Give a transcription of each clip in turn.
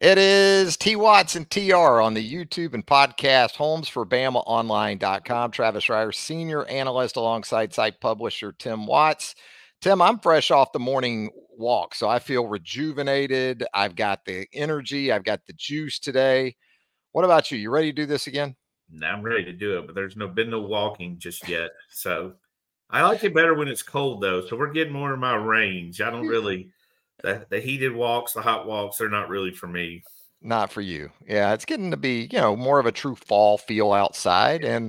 It is T Watts and TR on the YouTube and podcast homes for BamaOnline.com. Travis Reier, senior analyst alongside site publisher Tim Watts. Tim, I'm fresh off the morning walk, so I feel rejuvenated. I've got the energy, I've got the juice today. What about you? You ready to do this again? Now I'm ready to do it, but there's no been no walking just yet. So I like it better when it's cold though. So we're getting more in my range. I don't really the, the heated walks, the hot walks, they're not really for me. Not for you. Yeah, it's getting to be, you know, more of a true fall feel outside. And,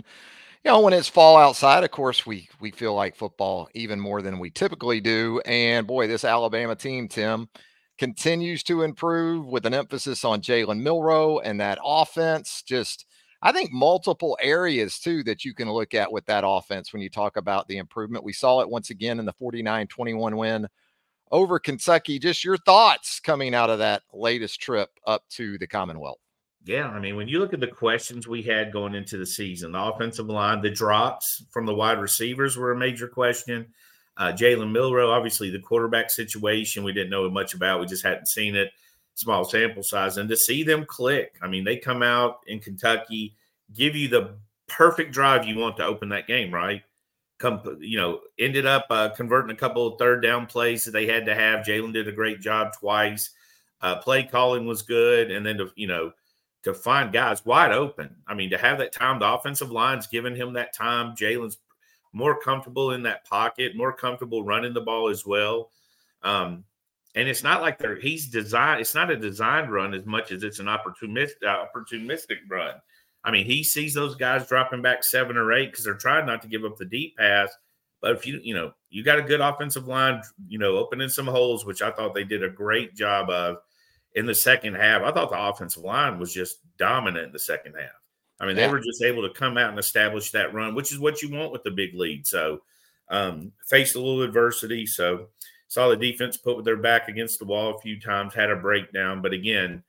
you know, when it's fall outside, of course, we we feel like football even more than we typically do. And boy, this Alabama team, Tim, continues to improve with an emphasis on Jalen Milroe and that offense. Just I think multiple areas too that you can look at with that offense when you talk about the improvement. We saw it once again in the 49-21 win over Kentucky. Just your thoughts coming out of that latest trip up to the Commonwealth. Yeah, I mean, when you look at the questions we had going into the season, the offensive line, the drops from the wide receivers were a major question. Uh, Jalen Milroe, obviously, the quarterback situation we didn't know much about. We just hadn't seen it, small sample size. And to see them click, I mean, they come out in Kentucky, give you the perfect drive you want to open that game, right? You know, ended up uh, converting a couple of third down plays that they had to have. Jalen did a great job twice. Uh, play calling was good, and then to you know to find guys wide open. I mean, to have that time, the offensive line's giving him that time. Jalen's more comfortable in that pocket, more comfortable running the ball as well. Um, and it's not like they're he's designed. It's not a designed run as much as it's an opportunistic opportunistic run. I mean, he sees those guys dropping back seven or eight because they're trying not to give up the deep pass. But if you, you know, you got a good offensive line, you know, opening some holes, which I thought they did a great job of in the second half. I thought the offensive line was just dominant in the second half. I mean, yeah. they were just able to come out and establish that run, which is what you want with the big lead. So, um, faced a little adversity. So, saw the defense put their back against the wall a few times, had a breakdown. But again,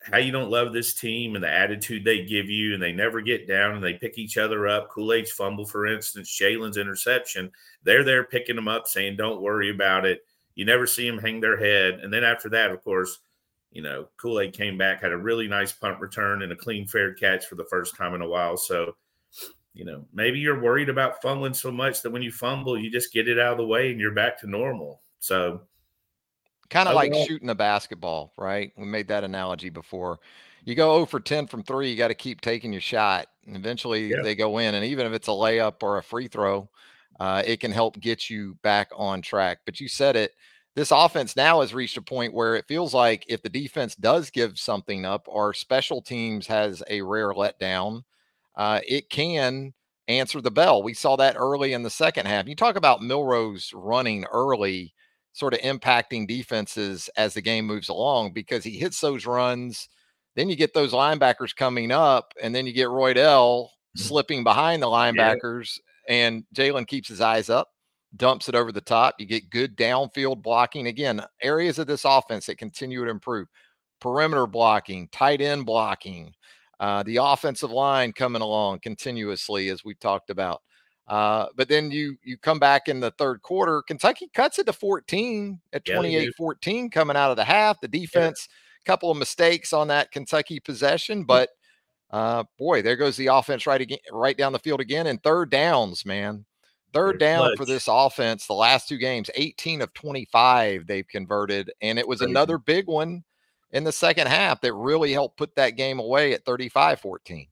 how you don't love this team and the attitude they give you, and they never get down and they pick each other up. Kool Aid's fumble, for instance, Jalen's interception, they're there picking them up, saying, Don't worry about it. You never see them hang their head. And then after that, of course, you know, Kool Aid came back, had a really nice punt return and a clean, fair catch for the first time in a while. So, you know, maybe you're worried about fumbling so much that when you fumble, you just get it out of the way and you're back to normal. So, Kind of like shooting a basketball, right? We made that analogy before. You go 0 for 10 from three, you got to keep taking your shot. And eventually yeah. they go in. And even if it's a layup or a free throw, uh, it can help get you back on track. But you said it. This offense now has reached a point where it feels like if the defense does give something up or special teams has a rare letdown, uh, it can answer the bell. We saw that early in the second half. You talk about Milroe's running early sort of impacting defenses as the game moves along because he hits those runs. Then you get those linebackers coming up, and then you get Roydell mm-hmm. slipping behind the linebackers, yeah. and Jalen keeps his eyes up, dumps it over the top. You get good downfield blocking. Again, areas of this offense that continue to improve perimeter blocking, tight end blocking, uh, the offensive line coming along continuously, as we talked about. Uh, but then you you come back in the third quarter. Kentucky cuts it to 14 at 28 14 coming out of the half. The defense, a yeah. couple of mistakes on that Kentucky possession, but uh, boy, there goes the offense right again, right down the field again. And third downs, man. Third down for this offense, the last two games, 18 of 25 they've converted. And it was Crazy. another big one in the second half that really helped put that game away at 35 14.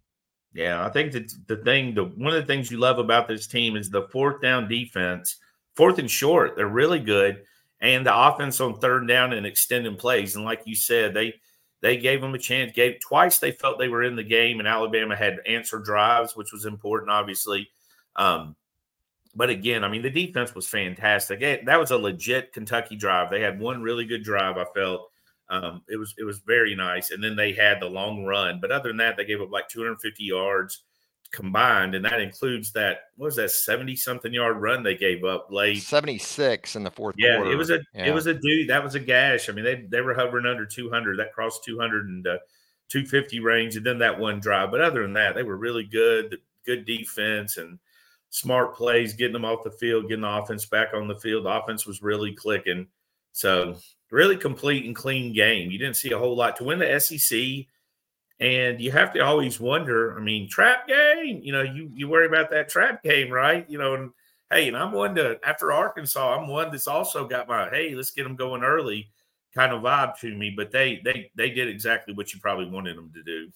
Yeah, I think that the thing, the one of the things you love about this team is the fourth down defense, fourth and short. They're really good, and the offense on third down and extending plays. And like you said, they they gave them a chance. Gave twice they felt they were in the game, and Alabama had answer drives, which was important, obviously. Um, but again, I mean, the defense was fantastic. That was a legit Kentucky drive. They had one really good drive. I felt Um, it was it was very nice. And then they had the long run, but other than that, they gave up like 250 yards combined, and that includes that what was that 70 something yard run they gave up late 76 in the fourth yeah, quarter. it was a Yeah. it was a dude that was a gash. I mean, they they were hovering under 200. That crossed 200 and uh, 250 range, and then that one drive. But other than that, they were really good. Good defense and smart plays, getting them off the field, getting the offense back on the field. The offense was really clicking. So really complete and clean game. You didn't see a whole lot to win the SEC. And you have to always wonder. I mean, trap game. You know, you you worry about that trap game, right? You know, and hey, and I'm one to after Arkansas, I'm one that's also got my hey, let's get them going early kind of vibe to me. But they they they did exactly what you probably wanted them to do.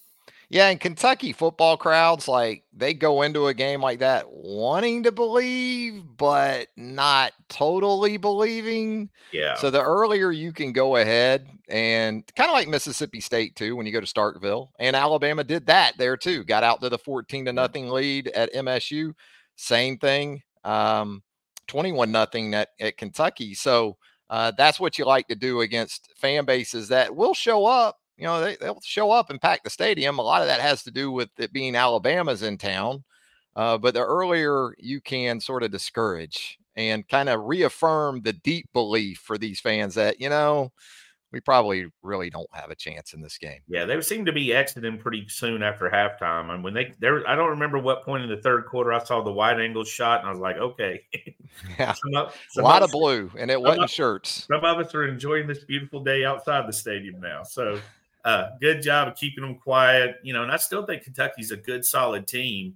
Yeah, and Kentucky football crowds like they go into a game like that wanting to believe, but not totally believing. Yeah. So the earlier you can go ahead and kind of like Mississippi State too, when you go to Starkville, and Alabama did that there too. Got out to the 14 to nothing lead at MSU. Same thing. Um, 21 nothing at, at Kentucky. So uh, that's what you like to do against fan bases that will show up. You know, they, they'll show up and pack the stadium. A lot of that has to do with it being Alabama's in town. Uh, but the earlier you can sort of discourage and kind of reaffirm the deep belief for these fans that, you know, we probably really don't have a chance in this game. Yeah, they seem to be exiting pretty soon after halftime. And when they there, I don't remember what point in the third quarter I saw the wide angle shot, and I was like, okay, Yeah. some of, A lot of of blue, and it wasn't shirts. some of us are enjoying this beautiful day outside the stadium now. So, uh, good job of keeping them quiet. You know, and I still think Kentucky's a good, solid team.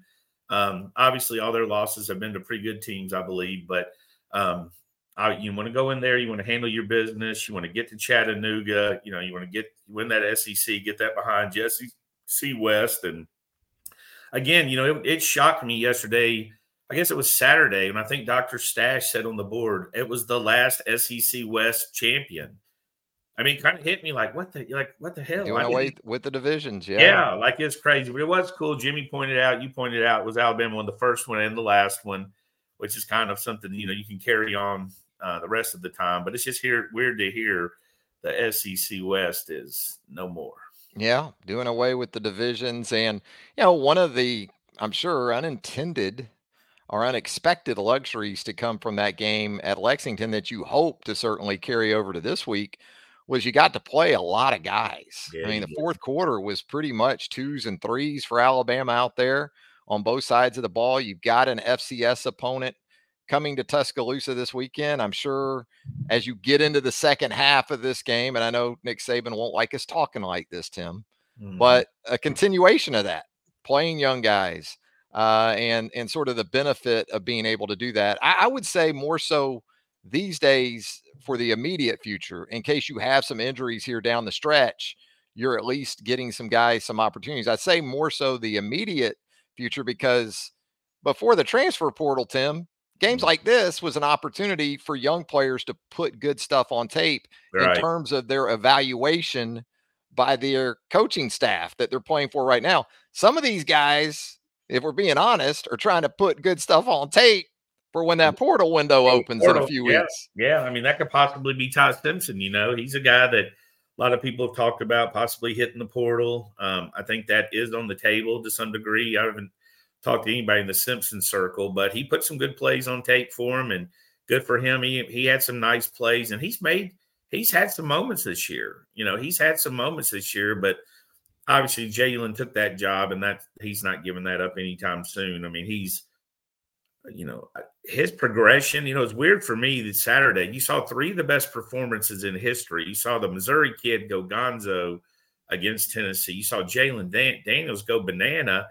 Um, obviously, all their losses have been to pretty good teams, I believe. But um, I, you want to go in there, you want to handle your business, you want to get to Chattanooga, you know, you want to get win that SEC, get that behind Jesse C West, and again, you know, it, it shocked me yesterday. I guess it was Saturday, and I think Dr. Stash said on the board it was the last SEC West champion. I mean, kind of hit me like, what the like, what the hell? Doing I away with the divisions. Yeah. yeah. like it's crazy. But it was cool. Jimmy pointed out, you pointed out, was Alabama won the first one and the last one, which is kind of something you know you can carry on uh, the rest of the time. But it's just here weird to hear the SEC West is no more. Yeah, doing away with the divisions. And, you know, one of the, I'm sure, unintended or unexpected luxuries to come from that game at Lexington that you hope to certainly carry over to this week was you got to play a lot of guys. Yeah, I mean, the did. fourth quarter was pretty much twos and threes for Alabama out there on both sides of the ball. You've got an FCS opponent coming to Tuscaloosa this weekend. I'm sure as you get into the second half of this game, and I know Nick Saban won't like us talking like this, Tim, Mhm. but a continuation of that, playing young guys, uh, and and sort of the benefit of being able to do that. I, I would say more so these days for the immediate future, in case you have some injuries here down the stretch, you're at least getting some guys some opportunities. I'd say more so the immediate future because before the transfer portal, Tim, games Mhm. like this was an opportunity for young players to put good stuff on tape right. in terms of their evaluation by their coaching staff that they're playing for right now. Some of these guys, if we're being honest, are trying to put good stuff on tape for when that portal window opens in a few yeah. weeks. Yeah, I mean that could possibly be Ty Simpson. You know, he's a guy that a lot of people have talked about possibly hitting the portal. Um, I think that is on the table to some degree. I haven't talked to anybody in the Simpson circle, but he put some good plays on tape for him, and good for him. He he had some nice plays, and he's made he's had some moments this year. You know, he's had some moments this year, but obviously Jalen took that job, and that he's not giving that up anytime soon. I mean, he's you know his progression. You know, it's weird for me that Saturday you saw three of the best performances in history. You saw the Missouri kid go Gonzo against Tennessee. You saw Jalen Dan- Daniels go banana,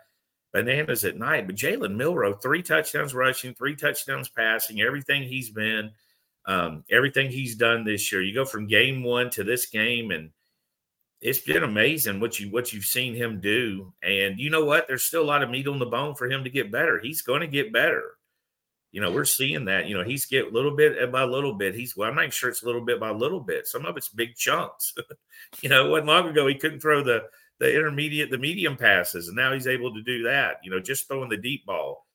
bananas at night. But Jalen Milroe, three touchdowns rushing, three touchdowns passing. Everything he's been, um, everything he's done this year. You go from game one to this game, and it's been amazing what you what you've seen him do. And you know what? There's still a lot of meat on the bone for him to get better. He's going to get better. You know, we're seeing that. You know, he's get a little bit by little bit. He's well, I'm not sure it's little bit by little bit. Some of it's big chunks. you know, it wasn't long ago he couldn't throw the the intermediate, the medium passes, and now he's able to do that. You know, just throwing the deep ball,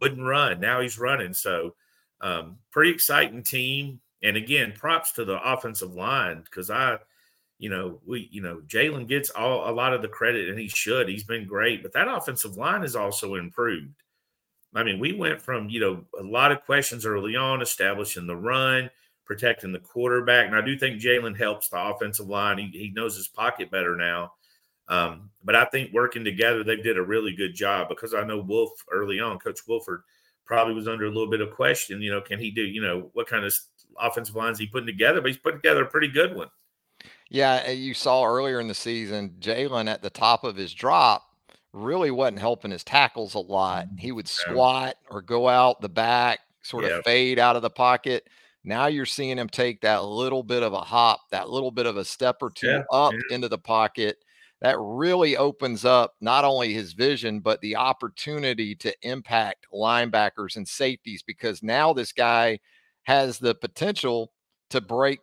wouldn't run. Now he's running. So, um, pretty exciting team. And again, props to the offensive line because I, you know, we, you know, Jalen gets all a lot of the credit, and he should. He's been great, but that offensive line has also improved. I mean, we went from you know a lot of questions early on, establishing the run, protecting the quarterback, and I do think Jalen helps the offensive line. He, he knows his pocket better now. Um, but I think working together, they did a really good job because I know Wolf early on, Coach Wolford probably was under a little bit of question. You know, can he do? You know, what kind of offensive lines he putting together? But he's put together a pretty good one. Yeah, you saw earlier in the season, Jalen at the top of his drop really wasn't helping his tackles a lot. Mm-hmm. He would squat or go out the back, sort of fade out of the pocket. Now you're seeing him take that little bit of a hop, that little bit of a step or two yeah, up yeah. into the pocket. That really opens up not only his vision, but the opportunity to impact linebackers and safeties because now this guy has the potential to break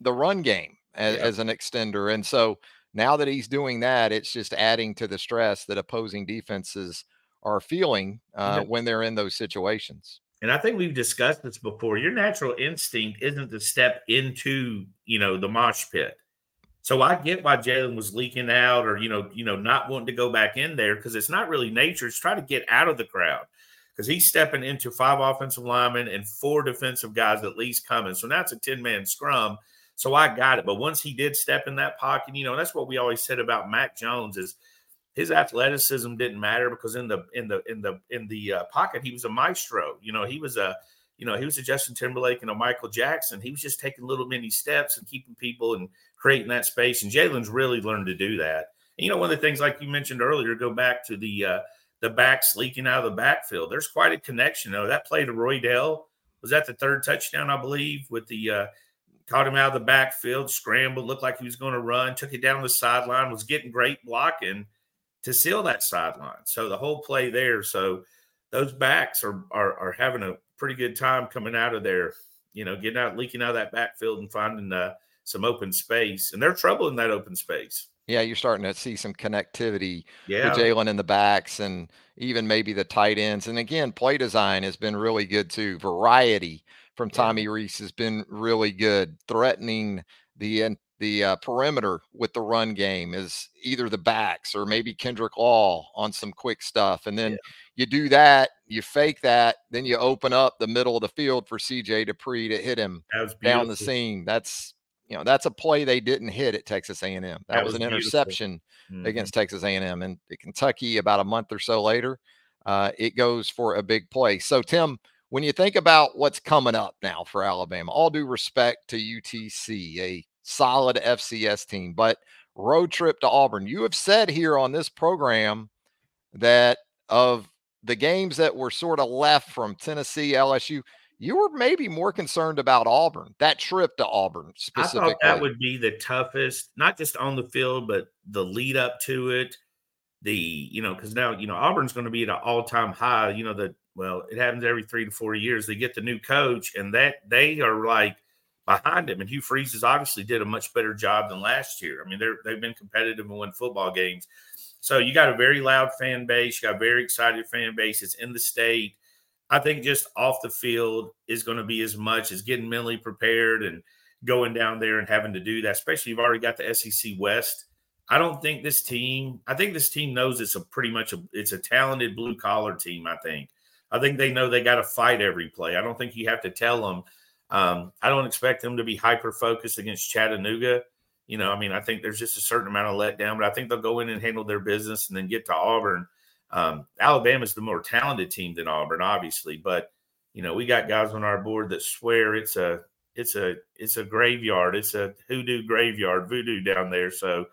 the run game as, yeah. as an extender. And so now that he's doing that, it's just adding to the stress that opposing defenses are feeling uh, when they're in those situations. And I think we've discussed this before. Your natural instinct isn't to step into, you know, the mosh pit. So I get why Jalen was leaking out or, you know, you know, not wanting to go back in there because it's not really nature. It's trying to get out of the crowd because he's stepping into five offensive linemen and four defensive guys at least coming. So now it's a 10 man scrum. So I got it. But once he did step in that pocket, you know, that's what we always said about Mac Jones is his athleticism didn't matter because in the in the in the in the uh, pocket he was a maestro. You know, he was a you know he was a Justin Timberlake and a Michael Jackson. He was just taking little mini steps and keeping people and creating that space. And Jalen's really learned to do that. And, you know, one of the things like you mentioned earlier, go back to the uh, the backs leaking out of the backfield. There's quite a connection. though. that play to Roydell was that the third touchdown, I believe, with the uh, caught him out of the backfield, scrambled, looked like he was going to run, took it down the sideline, was getting great blocking to seal that sideline. So the whole play there. So those backs are, are, are having a pretty good time coming out of there, you know, getting out, leaking out of that backfield and finding uh, some open space. And they're trouble in that open space. Yeah, you're starting to see some connectivity yeah. with Jalen in the backs and even maybe the tight ends. And again, play design has been really good too. Variety from Tommy Rees has been really good, threatening the the uh, perimeter with the run game is either the backs or maybe Kendrick Law on some quick stuff, and then yeah. you do that, you fake that, then you open up the middle of the field for CJ Dippre to hit him down the seam. That's you know that's a play they didn't hit at Texas A&M. That, that was, was, an interception mm-hmm. against Texas A&M, and Kentucky about a month or so later, uh, it goes for a big play. So Tim when you think about what's coming up now for Alabama, all due respect to UTC, a solid FCS team, but road trip to Auburn. You have said here on this program that of the games that were sort of left from Tennessee, LSU, you were maybe more concerned about Auburn, that trip to Auburn specifically. I thought that would be the toughest, not just on the field, but the lead up to it. The, you know, because now, you know, Auburn's going to be at an all time high. You know, the well, it happens every three to four years. They get the new coach, and that they are like behind him. And Hugh Freeze has obviously did a much better job than last year. I mean, they're they've been competitive and won football games. So you got a very loud fan base. You got a very excited fan base. It's in the state. I think just off the field is going to be as much as getting mentally prepared and going down there and having to do that. Especially you've already got the SEC West. I don't think this team. I think this team knows it's a pretty much a it's a talented blue collar team. I think I think they know they got to fight every play. I don't think you have to tell them. Um, I don't expect them to be hyper focused against Chattanooga. You know, I mean, I think there's just a certain amount of letdown, but I think they'll go in and handle their business and then get to Auburn. Um, Alabama's the more talented team than Auburn, obviously, but you know, we got guys on our board that swear it's a it's a it's a graveyard, it's a hoodoo graveyard, voodoo down there. So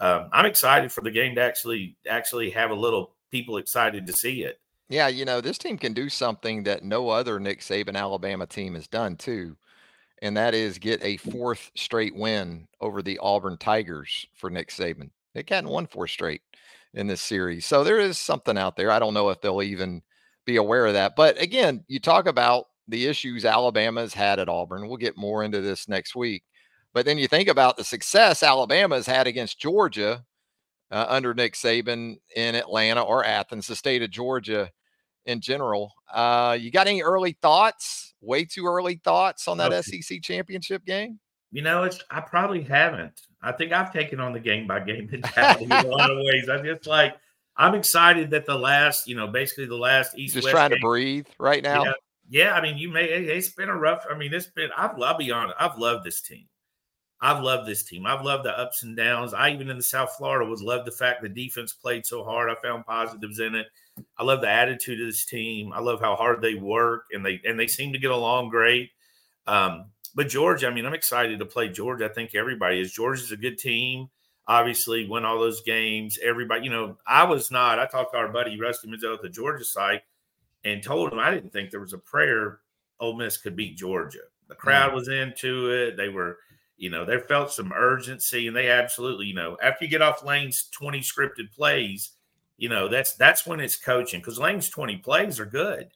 um, I'm excited for the game to actually actually have a little people excited to see it. Yeah, you know, this team can do something that no other Nick Saban Alabama team has done too, and that is get a fourth straight win over the Auburn Tigers for Nick Saban. They hadn't won four straight in this series. So there is something out there. I don't know if they'll even be aware of that. But again, you talk about the issues Alabama's had at Auburn. We'll get more into this next week. But then you think about the success Alabama has had against Georgia uh, under Nick Saban in Atlanta or Athens, the state of Georgia in general. Uh, you got any early thoughts? Way too early thoughts on that okay. SEC championship game? You know, it's I probably haven't. I think I've taken on the game by game mentality in a lot of ways. I'm just like I'm excited that the last, you know, basically the last East just West trying game, to breathe right now. Yeah, yeah, I mean, you may it's been a rough. I mean, it's been. I've I'll be honest. I've loved this team. I've loved this team. I've loved the ups and downs. I even in the South Florida was loved the fact the defense played so hard. I found positives in it. I love the attitude of this team. I love how hard they work and they and they seem to get along great. Um, but Georgia, I mean, I'm excited to play Georgia. I think everybody is. Georgia's a good team. Obviously, win all those games. Everybody, you know, I was not. I talked to our buddy Rusty Mansell at the Georgia site and told him I didn't think there was a prayer Ole Miss could beat Georgia. The crowd was into it. They were, you know, they felt some urgency, and they absolutely, you know, after you get off Lane's 20 scripted plays, you know, that's that's when it's coaching because Lane's 20 plays are good.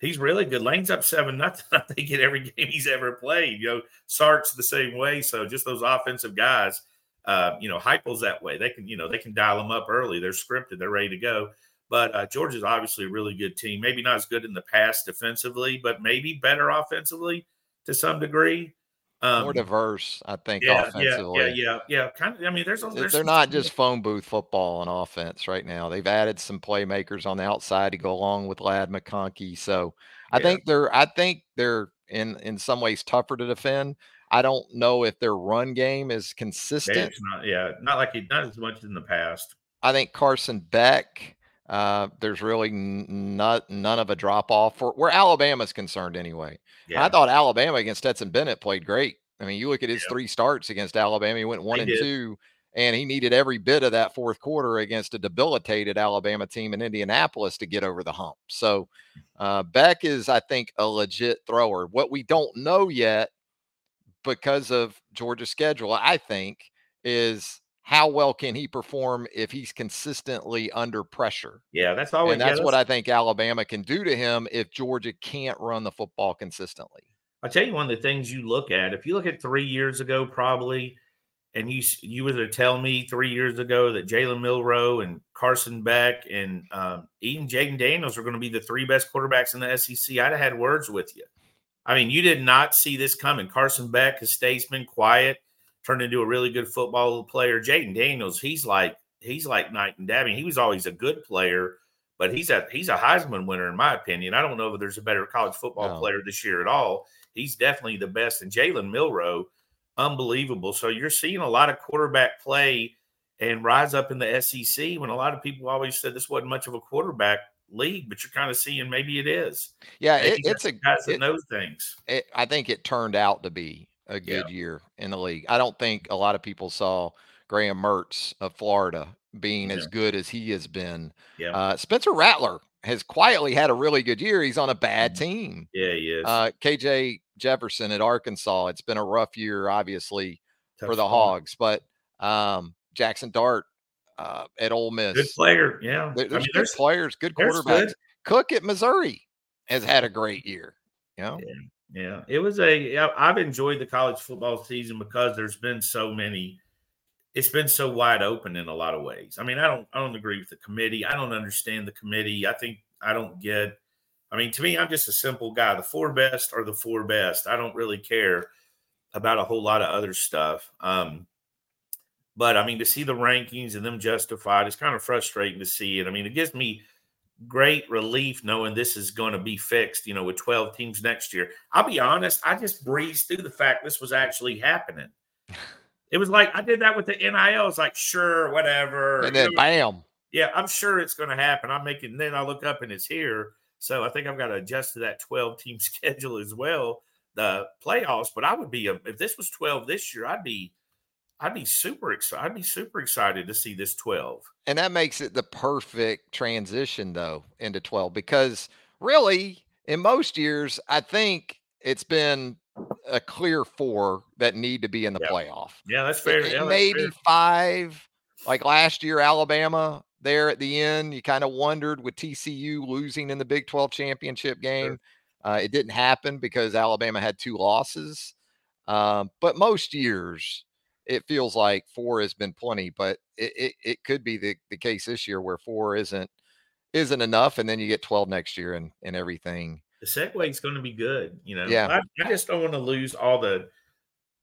He's really good. Lane's up seven nothing. I think in every game he's ever played. You know, Sark's the same way. So just those offensive guys, uh, you know, Heupel's that way. They can, you know, they can dial them up early. They're scripted. They're ready to go. But uh, Georgia's obviously a really good team. Maybe not as good in the past defensively, but maybe better offensively to some degree. Um, More diverse, I think. Yeah, offensively. yeah, yeah, yeah, yeah. Kind of. I mean, there's, there's they're not just phone booth football on offense right now. They've added some playmakers on the outside to go along with Ladd McConkey. So I yeah. think they're. I think they're in in some ways tougher to defend. I don't know if their run game is consistent. Not, yeah, not like he not as much in the past. I think Carson Beck uh, there's really not none of a drop off for where Alabama's concerned anyway. Yeah. I thought Alabama against Stetson Bennett played great. I mean, you look at his yeah. three starts against Alabama, he went one he and did. two, and he needed every bit of that fourth quarter against a debilitated Alabama team in Indianapolis to get over the hump. So uh, Beck is, I think, a legit thrower. What we don't know yet, because of Georgia's schedule, I think, is how well can he perform if he's consistently under pressure? Yeah, that's always and that's, yeah, what I think Alabama can do to him if Georgia can't run the football consistently. I'll tell you one of the things you look at. If you look at three years ago, probably, and you you were to tell me three years ago that Jalen Milroe and Carson Beck and um, even Jayden Daniels were going to be the three best quarterbacks in the SEC, I'd have had words with you. I mean, you did not see this coming. Carson Beck has statesman, quiet turned into a really good football player. Jayden Daniels, he's like he's like night and day. I mean, he was always a good player, but he's a he's a Heisman winner in my opinion. I don't know if there's a better college football no. player this year at all. He's definitely the best. And Jalen Milroe, unbelievable. So you're seeing a lot of quarterback play and rise up in the SEC when a lot of people always said this wasn't much of a quarterback league, but you're kind of seeing maybe it is. Yeah, it, it's a guys that it, knows things. It, I think it turned out to be a good yeah. year in the league. I don't think a lot of people saw Graham Mertz of Florida being yeah. as good as he has been. Yeah. Uh, Spencer Rattler has quietly had a really good year. He's on a bad mm-hmm. team. Yeah, he is. Uh, KJ Jefferson at Arkansas. It's been a rough year, obviously, Tough for the Hogs, but um, Jackson Dart uh, at Ole Miss. Good player. Yeah. There, there's I mean, good players, good quarterbacks. Good. Cook at Missouri has had a great year. You know? Yeah. Yeah, it was a. I've enjoyed the college football season because there's been so many. It's been so wide open in a lot of ways. I mean, I don't. I don't agree with the committee. I don't understand the committee. I think I don't get. I mean, to me, I'm just a simple guy. The four best are the four best. I don't really care about a whole lot of other stuff. Um, but I mean, to see the rankings and them justified, it's kind of frustrating to see it. I mean, it gives me great relief knowing this is going to be fixed, you know, with 12 teams next year. I'll be honest, I just breezed through the fact this was actually happening. It was like I did that with the NIL. It's like, sure, whatever. And then bam. Yeah, I'm sure it's going to happen. I'm making, then I look up and it's here. So I think I've got to adjust to that 12 team schedule as well, the playoffs. But I would be, a, if this was 12 this year, I'd be I'd be super excited. I'd be super excited to see this 12. And that makes it the perfect transition though into 12 because really in most years I think it's been a clear four that need to be in the yeah. playoff. Yeah, that's fair. Yeah, maybe fair. five like last year Alabama there at the end you kind of wondered with TCU losing in the Big 12 championship game. Sure. Uh, it didn't happen because Alabama had two losses. Um, but most years it feels like four has been plenty, but it, it, it, could be the, the case this year where four isn't isn't enough, and then you get 12 next year and, and everything. The segue is going to be good. You know, yeah. I, I just don't want to lose all the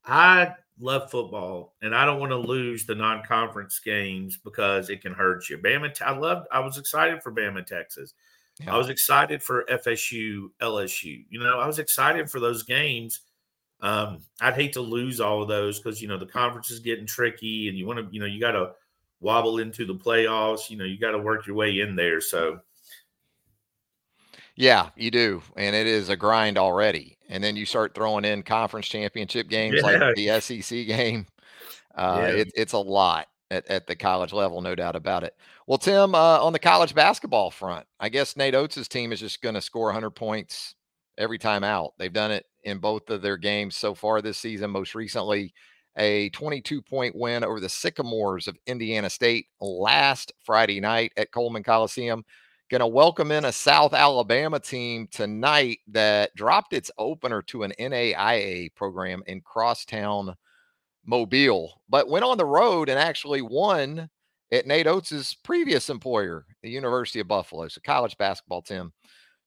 I love football, and I don't want to lose the non-conference games because it can hurt you. Bama, I loved. I was excited for Bama, Texas. Yeah. I was excited for FSU, LSU. You know, I was excited for those games. Um, I'd hate to lose all of those because you know the conference is getting tricky, and you want to, you know, you got to wobble into the playoffs. You know, you got to work your way in there. So, yeah, you do, and it is a grind already. And then you start throwing in conference championship games yeah. like the SEC game. Uh, yeah. it, it's a lot at, at the college level, no doubt about it. Well, Tim, uh, on the college basketball front, I guess Nate Oats' team is just going to score 100 points every time out. They've done it in both of their games so far this season. Most recently, a 22 point win over the Sycamores of Indiana State last Friday night at Coleman Coliseum. Going to welcome in a South Alabama team tonight that dropped its opener to an NAIA program in Crosstown, Mobile, but went on the road and actually won at Nate Oats' previous employer, the University of Buffalo. So college basketball, Tim,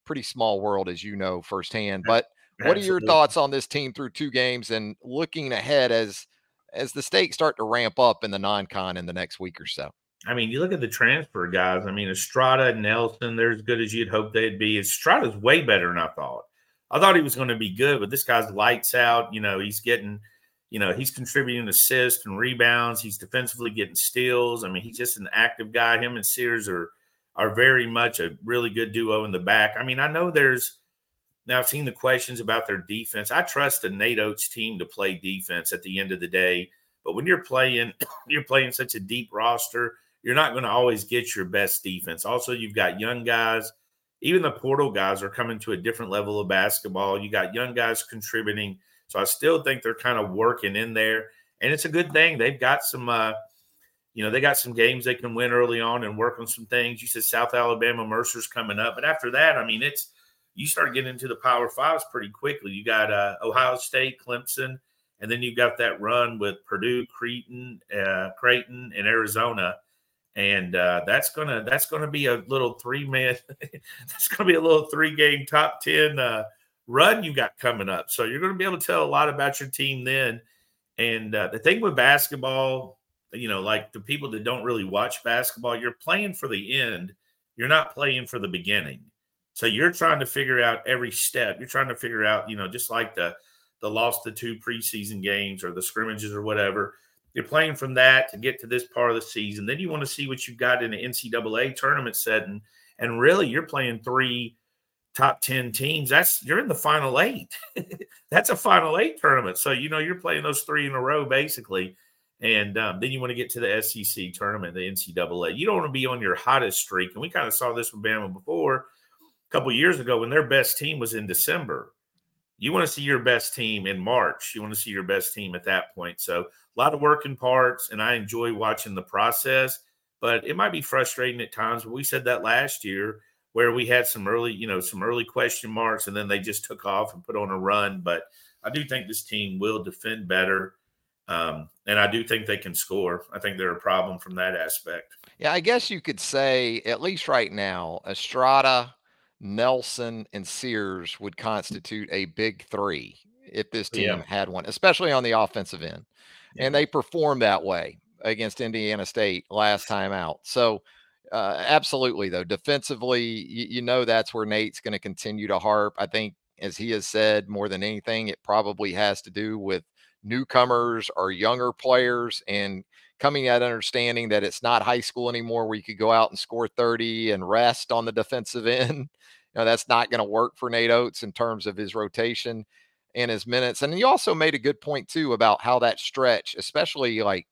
pretty small world, as you know firsthand. But what are your thoughts on this team through two games and looking ahead as as the stakes start to ramp up in the non-con in the next week or so? I mean, you look at the transfer guys. I mean, Estrada and Nelson, they're as good as you'd hope they'd be. Estrada's way better than I thought. I thought he was going to be good, but this guy's lights out. You know, he's getting – you know, he's contributing assists and rebounds. He's defensively getting steals. I mean, he's just an active guy. Him and Sears are are very much a really good duo in the back. I mean, I know there's now I've seen the questions about their defense. I trust the Nate Oats team to play defense at the end of the day. But when you're playing, you're playing such a deep roster, you're not going to always get your best defense. Also, you've got young guys. Even the portal guys are coming to a different level of basketball. You got young guys contributing so I still think they're kind of working in there, and it's a good thing. They've got some, uh, you know, they got some games they can win early on and work on some things. You said South Alabama, Mercer's coming up, but after that, I mean, it's you start getting into the Power Fives pretty quickly. You got uh, Ohio State, Clemson, and then you've got that run with Purdue, Creighton, uh, Creighton, and Arizona and uh, that's gonna that's gonna be a little three man that's gonna be a little three game top ten uh, run you got coming up. So you're to be able to tell a lot about your team then. And uh, the thing with basketball, you know, like the people that don't really watch basketball, you're playing for the end. You're not playing for the beginning. So you're trying to figure out every step. You're trying to figure out, you know, just like the the lost the two preseason games or the scrimmages or whatever. You're playing from that to get to this part of the season. Then you want to see what you've got in the NCAA tournament setting. And really, you're playing three top 10 teams, that's you're in the final eight. that's a final eight tournament. So, you know, you're playing those three in a row basically. And um, then you want to get to the SEC tournament, the NCAA. You don't want to be on your hottest streak. And we kind of saw this with Bama before a couple years ago when their best team was in December. You want to see your best team in March. You want to see your best team at that point. So, a lot of working parts, and I enjoy watching the process, but it might be frustrating at times. But we said that last year where we had some early, you know, some early question marks, and then they just took off and put on a run. But I do think this team will defend better. Um, and I do think they can score. I think they're a problem from that aspect. Yeah, I guess you could say, at least right now, Estrada, Nelson, and Sears would constitute a big three if this team yeah. had one, especially on the offensive end. Yeah. And they performed that way against Indiana State last time out. So uh, absolutely, though. Defensively, you, you know that's where Nate's going to continue to harp. I think, as he has said, more than anything, it probably has to do with newcomers or younger players and coming at understanding that it's not high school anymore where you could go out and score 30 and rest on the defensive end. You know, that's not going to work for Nate Oats in terms of his rotation and his minutes. And you also made a good point, too, about how that stretch, especially like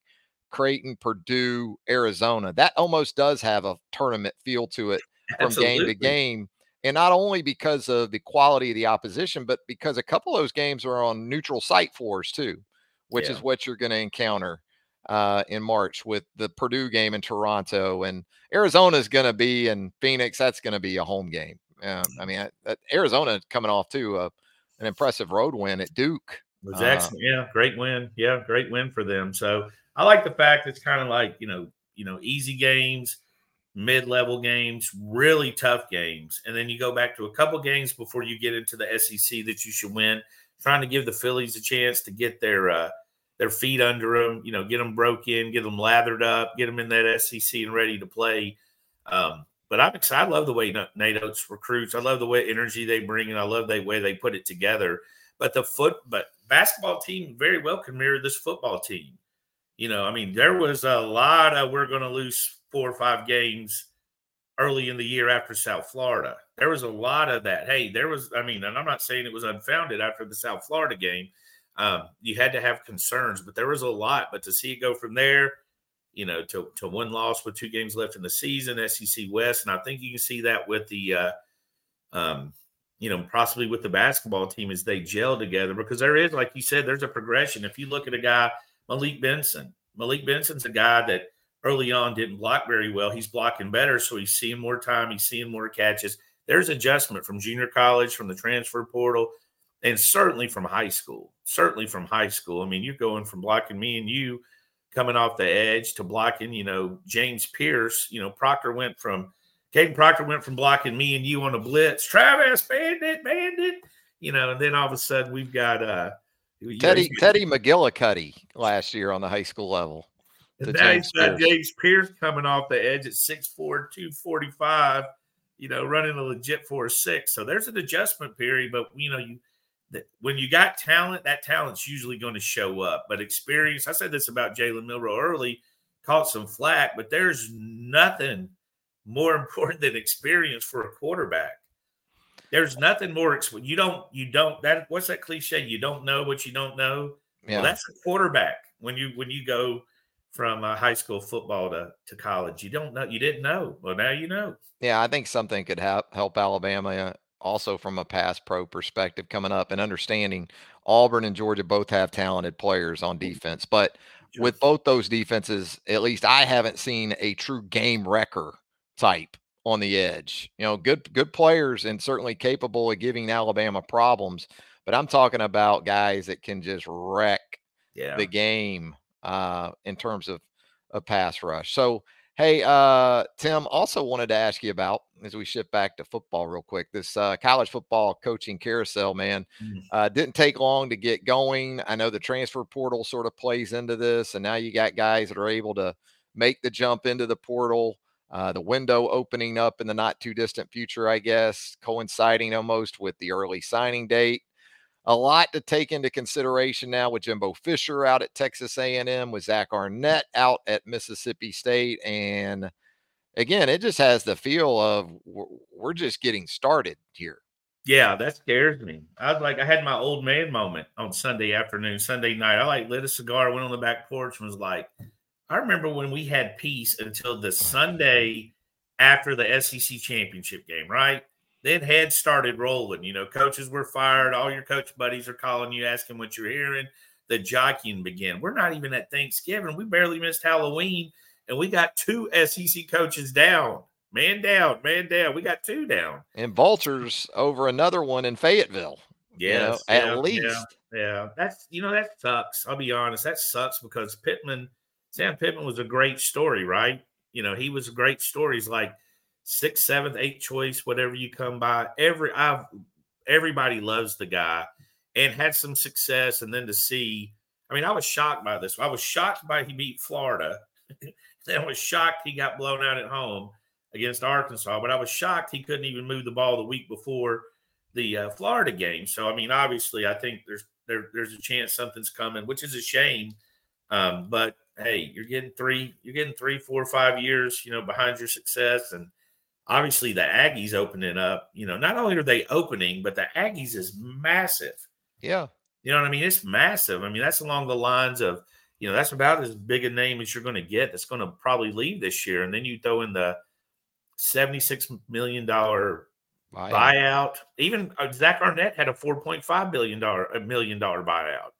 Creighton, Purdue, Arizona. That almost does have a tournament feel to it from Absolutely. game to game. And not only because of the quality of the opposition, but because a couple of those games are on neutral site for us too, which yeah. is what you're going to encounter uh, in March with the Purdue game in Toronto. And Arizona is going to be in Phoenix. That's going to be a home game. Um, I mean, Arizona coming off too uh, an impressive road win at Duke. Was excellent. Uh, yeah, great win. Yeah, great win for them. So I like the fact it's kind of like you know you know easy games, mid level games, really tough games, and then you go back to a couple games before you get into the SEC that you should win. Trying to give the Phillies a chance to get their uh, their feet under them, you know, get them broke in, get them lathered up, get them in that SEC and ready to play. Um, but I'm excited. I love the way Nate Oats recruits. I love the way energy they bring, and I love the way they put it together. But the foot, but basketball team very well can mirror this football team. You know, I mean, there was a lot of we're going to lose four or five games early in the year after South Florida. There was a lot of that. Hey, there was, I mean, and I'm not saying it was unfounded after the South Florida game. Um, you had to have concerns, but there was a lot. But to see it go from there, you know, to, to one loss with two games left in the season, SEC West, and I think you can see that with the, uh, um, you know, possibly with the basketball team as they gel together because there is, like you said, there's a progression. If you look at a guy, Malik Benson, Malik Benson's a guy that early on didn't block very well. He's blocking better, so he's seeing more time, he's seeing more catches. There's adjustment from junior college, from the transfer portal, and certainly from high school. Certainly from high school. I mean, you're going from blocking me and you coming off the edge to blocking, you know, James Pearce. You know, Proctor went from Kadyn Proctor went from blocking me and you on a blitz, Travis Bandit, Bandit, you know, and then all of a sudden we've got uh Teddy know, Teddy McGillicuddy last year on the high school level. And now James he's got Pearce. James Pearce coming off the edge at 6'4, 245, you know, running a legit 4 6. So there's an adjustment period, but you know, you that when you got talent, that talent's usually going to show up. But experience, I said this about Jalen Milroe early, caught some flack, but there's nothing more important than experience for a quarterback. There's nothing more. You don't. You don't. That what's that cliche? You don't know what you don't know. Yeah. Well, that's a quarterback. When you when you go from uh, high school football to, to college, you don't know. You didn't know. Well, now you know. Yeah, I think something could help help Alabama uh, also from a pass pro perspective coming up and understanding Auburn and Georgia both have talented players on defense, but with both those defenses, at least I haven't seen a true game wrecker type on the edge. You know, good good players and certainly capable of giving Alabama problems, but I'm talking about guys that can just wreck yeah. the game uh, in terms of a pass rush. So Hey, uh, Tim, also wanted to ask you about as we shift back to football real quick. This uh, college football coaching carousel, man, mm. uh, didn't take long to get going. I know the transfer portal sort of plays into this, and now you got guys that are able to make the jump into the portal. Uh, the window opening up in the not too distant future, I guess, coinciding almost with the early signing date a lot to take into consideration now with Jimbo Fisher out at Texas A&M, with Zach Arnett out at Mississippi State, and again, it just has the feel of we're just getting started here. Yeah, that scares me. I was like, I had my old man moment on Sunday afternoon, Sunday night. I like lit a cigar, went on the back porch, and was like, I remember when we had peace until the Sunday after the SEC championship game, right? Then head started rolling. You know, coaches were fired. All your coach buddies are calling you, asking what you're hearing. The jockeying began. We're not even at Thanksgiving. We barely missed Halloween, and we got two SEC coaches down. Man down, man down. We got two down. And vultures over another one in Fayetteville. Yes, you know, yeah, at least. Yeah, yeah, that's you know that sucks. I'll be honest, that sucks because Pittman, Sam Pittman was a great story, right? You know, he was a great story. He's like sixth, seventh, eighth choice, whatever you come by. Every I've everybody loves the guy and had some success. And then to see, I mean, I was shocked by this. I was shocked by he beat Florida. then I was shocked he got blown out at home against Arkansas. But I was shocked he couldn't even move the ball the week before the uh, Florida game. So I mean, obviously, I think there's there, there's a chance something's coming, which is a shame. Um, but hey, you're getting three, you're getting three, four, five years, you know, behind your success, and obviously the Aggies opening up, you know, not only are they opening, but the Aggies is massive. Yeah. You know what I mean? It's massive. I mean, that's along the lines of, you know, that's about as big a name as you're going to get that's going to probably leave this year. And then you throw in the $76 million buyout. buyout. Even uh, Zach Arnett had a $4.5 billion, a million dollar buyout.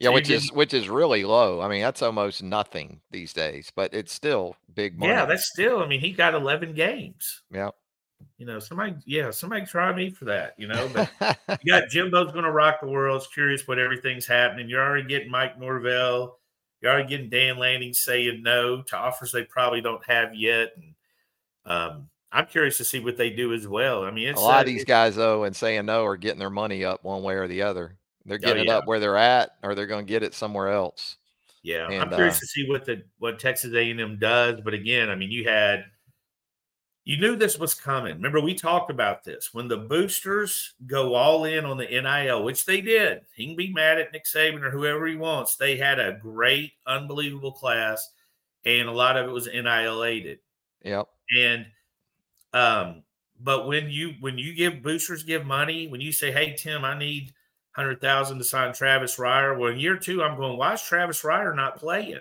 Yeah, which is which is really low. I mean, that's almost nothing these days, but it's still big money. Yeah, that's still. I mean, he got eleven games. Yeah. You know, somebody, yeah, somebody try me for that. You know, but you got Jimbo's going to rock the world. It's curious what everything's happening. You're already getting Mike Norvell. You're already getting Dan Lanning saying no to offers they probably don't have yet. And um, I'm curious to see what they do as well. I mean, a lot uh, of these guys though, and saying no are getting their money up one way or the other. They're oh, getting oh, yeah. it up where they're at, or they're going to get it somewhere else. Yeah, and, I'm curious uh, to see what the what Texas A&M does. But again, I mean, you had you knew this was coming. Remember, we talked about this when the boosters go all in on the NIL, which they did. He can be mad at Nick Saban or whoever he wants. They had a great, unbelievable class, and a lot of it was NIL aided. Yep. And um, but when you when you give boosters give money, when you say, "Hey Tim, I need hundred thousand to sign Travis Reier," well, in year two, I'm going, "Why is Travis Reier not playing?"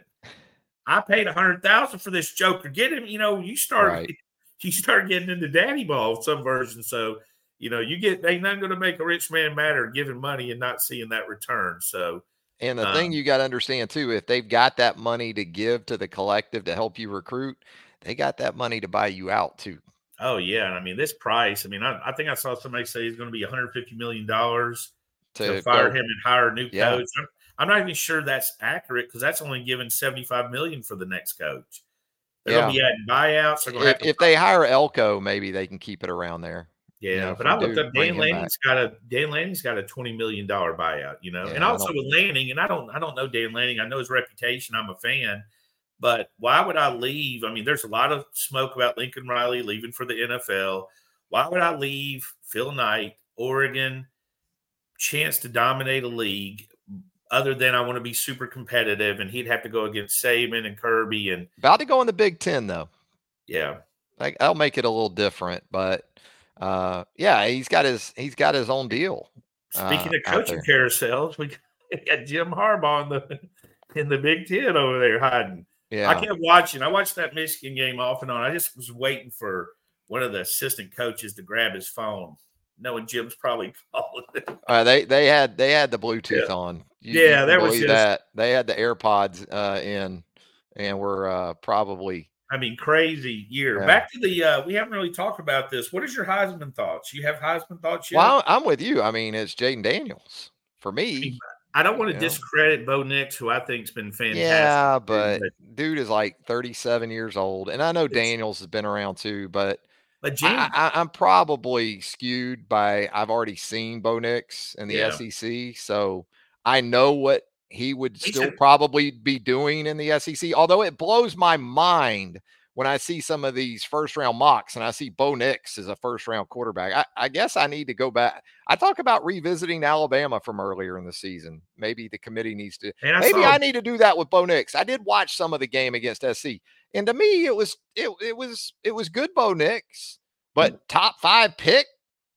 I paid a hundred thousand for this Joker. Get him. You know, you start right. you start getting into daddy ball some version. So you know, you get ain't not going to make a rich man matter giving money and not seeing that return. So. And the um, thing you got to understand too, if they've got that money to give to the collective to help you recruit, they got that money to buy you out too. Oh yeah, and I mean this price. I mean, I, I think I saw somebody say he's going to be 150 million dollars to, to, fire go. him and hire a new yeah. coach. I'm, I'm, not even sure that's accurate because that's only given 75 million for the next coach. They're yeah. going to be adding buyouts. If, if they hire Elko, maybe they can keep it around there. Yeah, you know, but I looked up Dan Lanning's got a Dan Lanning's got a twenty million dollar buyout, you know, yeah, and also with Lanning, and I don't I don't know Dan Lanning. I know his reputation. I'm a fan, but why would I leave? I mean, there's a lot of smoke about Lincoln Riley leaving for the NFL. Why would I leave Phil Knight, Oregon, chance to dominate a league, other than I want to be super competitive, and he'd have to go against Saban and Kirby and about to go in the Big Ten though. Yeah, like I'll make it a little different, but uh, yeah, he's got his he's got his own deal. Speaking uh, of coaching carousels, we got Jim Harbaugh in the in the Big Ten over there hiding. Yeah. I kept watching. I watched that Michigan game off and on. I just was waiting for one of the assistant coaches to grab his phone, knowing Jim's probably calling. Uh, they they had they had the Bluetooth yeah. on. You, yeah, that was just, that. They had the AirPods uh, in, and were uh, probably. I mean, crazy year. Yeah. Back to the. Uh, we haven't really talked about this. What is your Heisman thoughts? You have Heisman thoughts yet? Well, I'm with you. I mean, it's Jayden Daniels for me. I don't want to discredit Bo Nix, who I think's been fantastic. Yeah, but, dude is like 37 years old, and I know Daniels has been around too, but but James, I, am probably skewed by I've already seen Bo Nix in the yeah. SEC, so I know what he would still probably be doing in the SEC. Although it blows my mind when I see some of these first round mocks and I see Bo Nix as a first round quarterback, I, I, guess I need to go back. I talk about revisiting Alabama from earlier in the season. Maybe the committee needs to. I maybe saw, I need to do that with Bo Nix. I did watch some of the game against SC, and to me, it was it, it was it was good Bo Nix, but mm. top five pick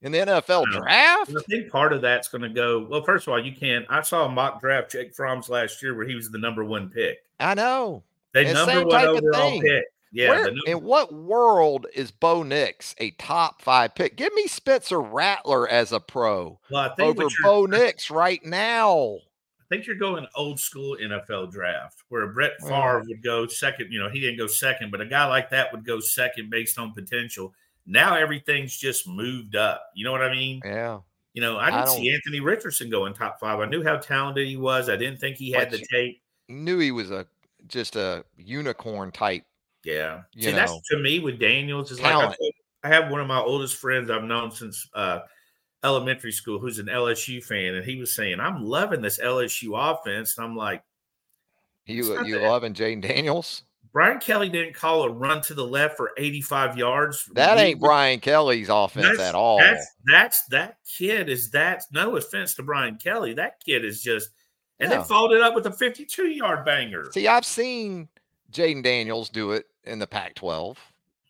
in the NFL draft. I think part of that's going to go. Well, first of all, you can't. I saw a mock draft Jake Fromm's last year where he was the number one pick. I know. They number one overall pick. Yeah. Where, in what world is Bo Nix a top five pick? Give me Spencer Rattler as a pro well, over Bo Nix right now. Think you're going old school NFL draft where Brett Favre would go second. You know, he didn't go second, but a guy like that would go second based on potential. Now everything's just moved up. You know what I mean? Yeah. You know, I didn't I see Anthony Richardson going top five. I knew how talented he was. I didn't think he had the tape. Knew he was a just a unicorn type yeah. You See, know, that's to me with Daniels is talent. like I, I, have one of my oldest friends I've known since uh, elementary school who's an LSU fan, and he was saying, I'm loving this LSU offense. And I'm like, You you loving Jayden Daniels? Brian Kelly didn't call a run to the left for 85 yards. That ain't Brian Kelly's offense at all. That's that's that kid is that no offense to Brian Kelly. That kid is just and yeah. they followed it up with a 52 yard banger. See, I've seen Jayden Daniels do it in the Pac 12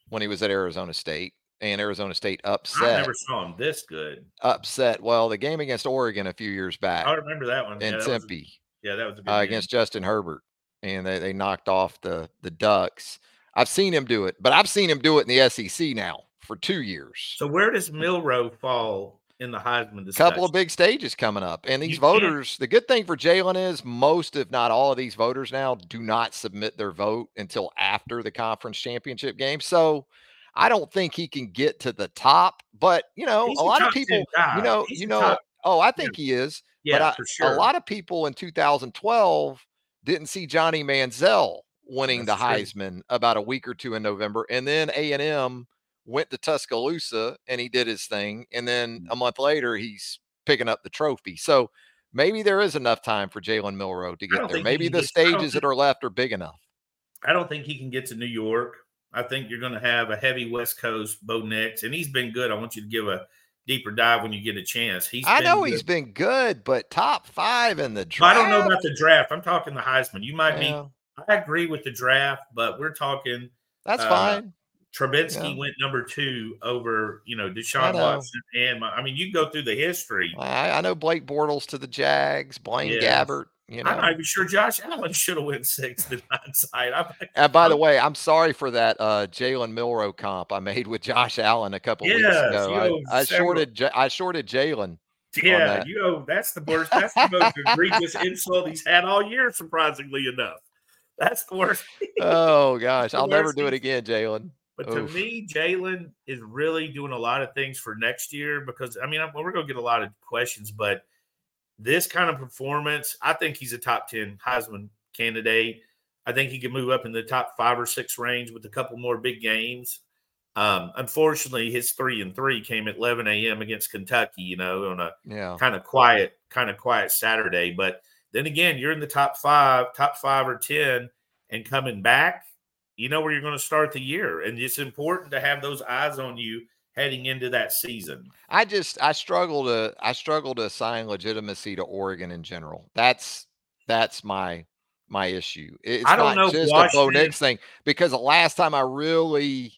when he was at Arizona State. And Arizona State upset. I never saw him this good. Upset. Well, the game against Oregon a few years back. I remember that one. And yeah, Tempe. Yeah, that was uh, against Justin Herbert. And they, they knocked off the the Ducks. I've seen him do it, but I've seen him do it in the SEC now for two years. So where does Milroe fall in the Heisman discussion. A couple of big stages coming up. And these you voters, can't. the good thing for Jalen is most, if not all of these voters now do not submit their vote until after the conference championship game. So I don't think he can get to the top, but you know, He's a lot of people, you know, He's you know, top. oh, I think he is. Yeah, but I, for sure. A lot of people in 2012 didn't see Johnny Manziel winning That's the Heisman true. about a week or two in November. And then A&M went to Tuscaloosa and he did his thing. And then mm. a month later, he's picking up the trophy. So maybe there is enough time for Jalen Milroe to get there. Maybe the stages that are left are big enough. I don't think he can get to New York. I think you're going to have a heavy West Coast Bo Nix, and he's been good. I want you to give a deeper dive when you get a chance. He's I know good. he's been good, but top five in the draft. I don't know about the draft. I'm talking the Heisman. You might yeah. be. I agree with the draft, but we're talking. That's uh, fine. Trubisky yeah. went number two over, you know, Deshaun know. Watson, and I mean, you go through the history. I, I know Blake Bortles to the Jags, Blaine yes. Gabbert. You know, I'm not even sure Josh Allen should have went sixth in hindsight. I'm, and by the way, I'm sorry for that uh, Jalen Milroe comp I made with Josh Allen a couple yes, weeks ago. I, I shorted I shorted Jalen. Yeah, you know that's the worst. That's the most egregious insult he's had all year. Surprisingly enough, that's the worst. oh gosh, I'll never do it again, Jalen. But Oof. to me, Jalen is really doing a lot of things for next year because I mean, we're going to get a lot of questions, but this kind of performance, I think he's a top 10 Heisman candidate. I think he can move up in the top five or six range with a couple more big games. Um, unfortunately, his three and three came at 11 a.m. against Kentucky, you know, on a yeah. kind of quiet, kind of quiet Saturday. But then again, you're in the top five, top five or 10, and coming back, you know where you're going to start the year. And it's important to have those eyes on you heading into that season. I just I struggle to I struggle to assign legitimacy to Oregon in general. That's that's my my issue. It's I don't know just Washington, a Bo Nix thing because the last time I really,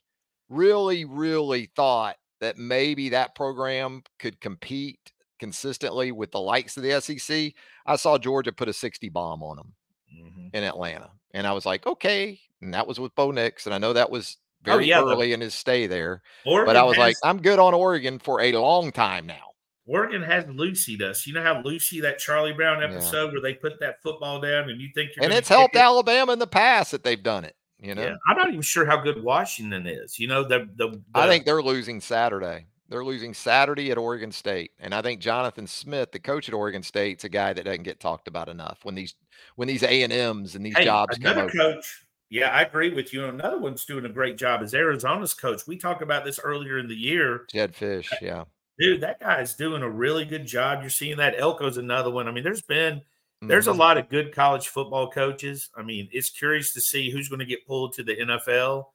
really, really thought that maybe that program could compete consistently with the likes of the SEC, I saw Georgia put a 60 bomb on them mm-hmm. in Atlanta. And I was like, okay. And that was with Bo Nix. And I know that was Oh, very oh, yeah, early the, in his stay there. Oregon but I was has, like, I'm good on Oregon for a long time now. Oregon has Lucy us. You know how Lucy that Charlie Brown episode yeah. where they put that football down and you think you're and it's helped it? Alabama in the past that they've done it. You know, yeah, I'm not even sure how good Washington is. You know, the, the, the I think they're losing Saturday. They're losing Saturday at Oregon State, and I think Jonathan Smith, the coach at Oregon State, is a guy that doesn't get talked about enough when these when these A and M's and these hey, jobs come coach yeah, I agree with you. Another one's doing a great job is Arizona's coach. We talked about this earlier in the year. Jedd Fisch, yeah. Dude, that guy's doing a really good job. You're seeing that. Elko's another one. I mean, there's been there's mm-hmm. a lot of good college football coaches. I mean, it's curious to see who's going to get pulled to the NFL.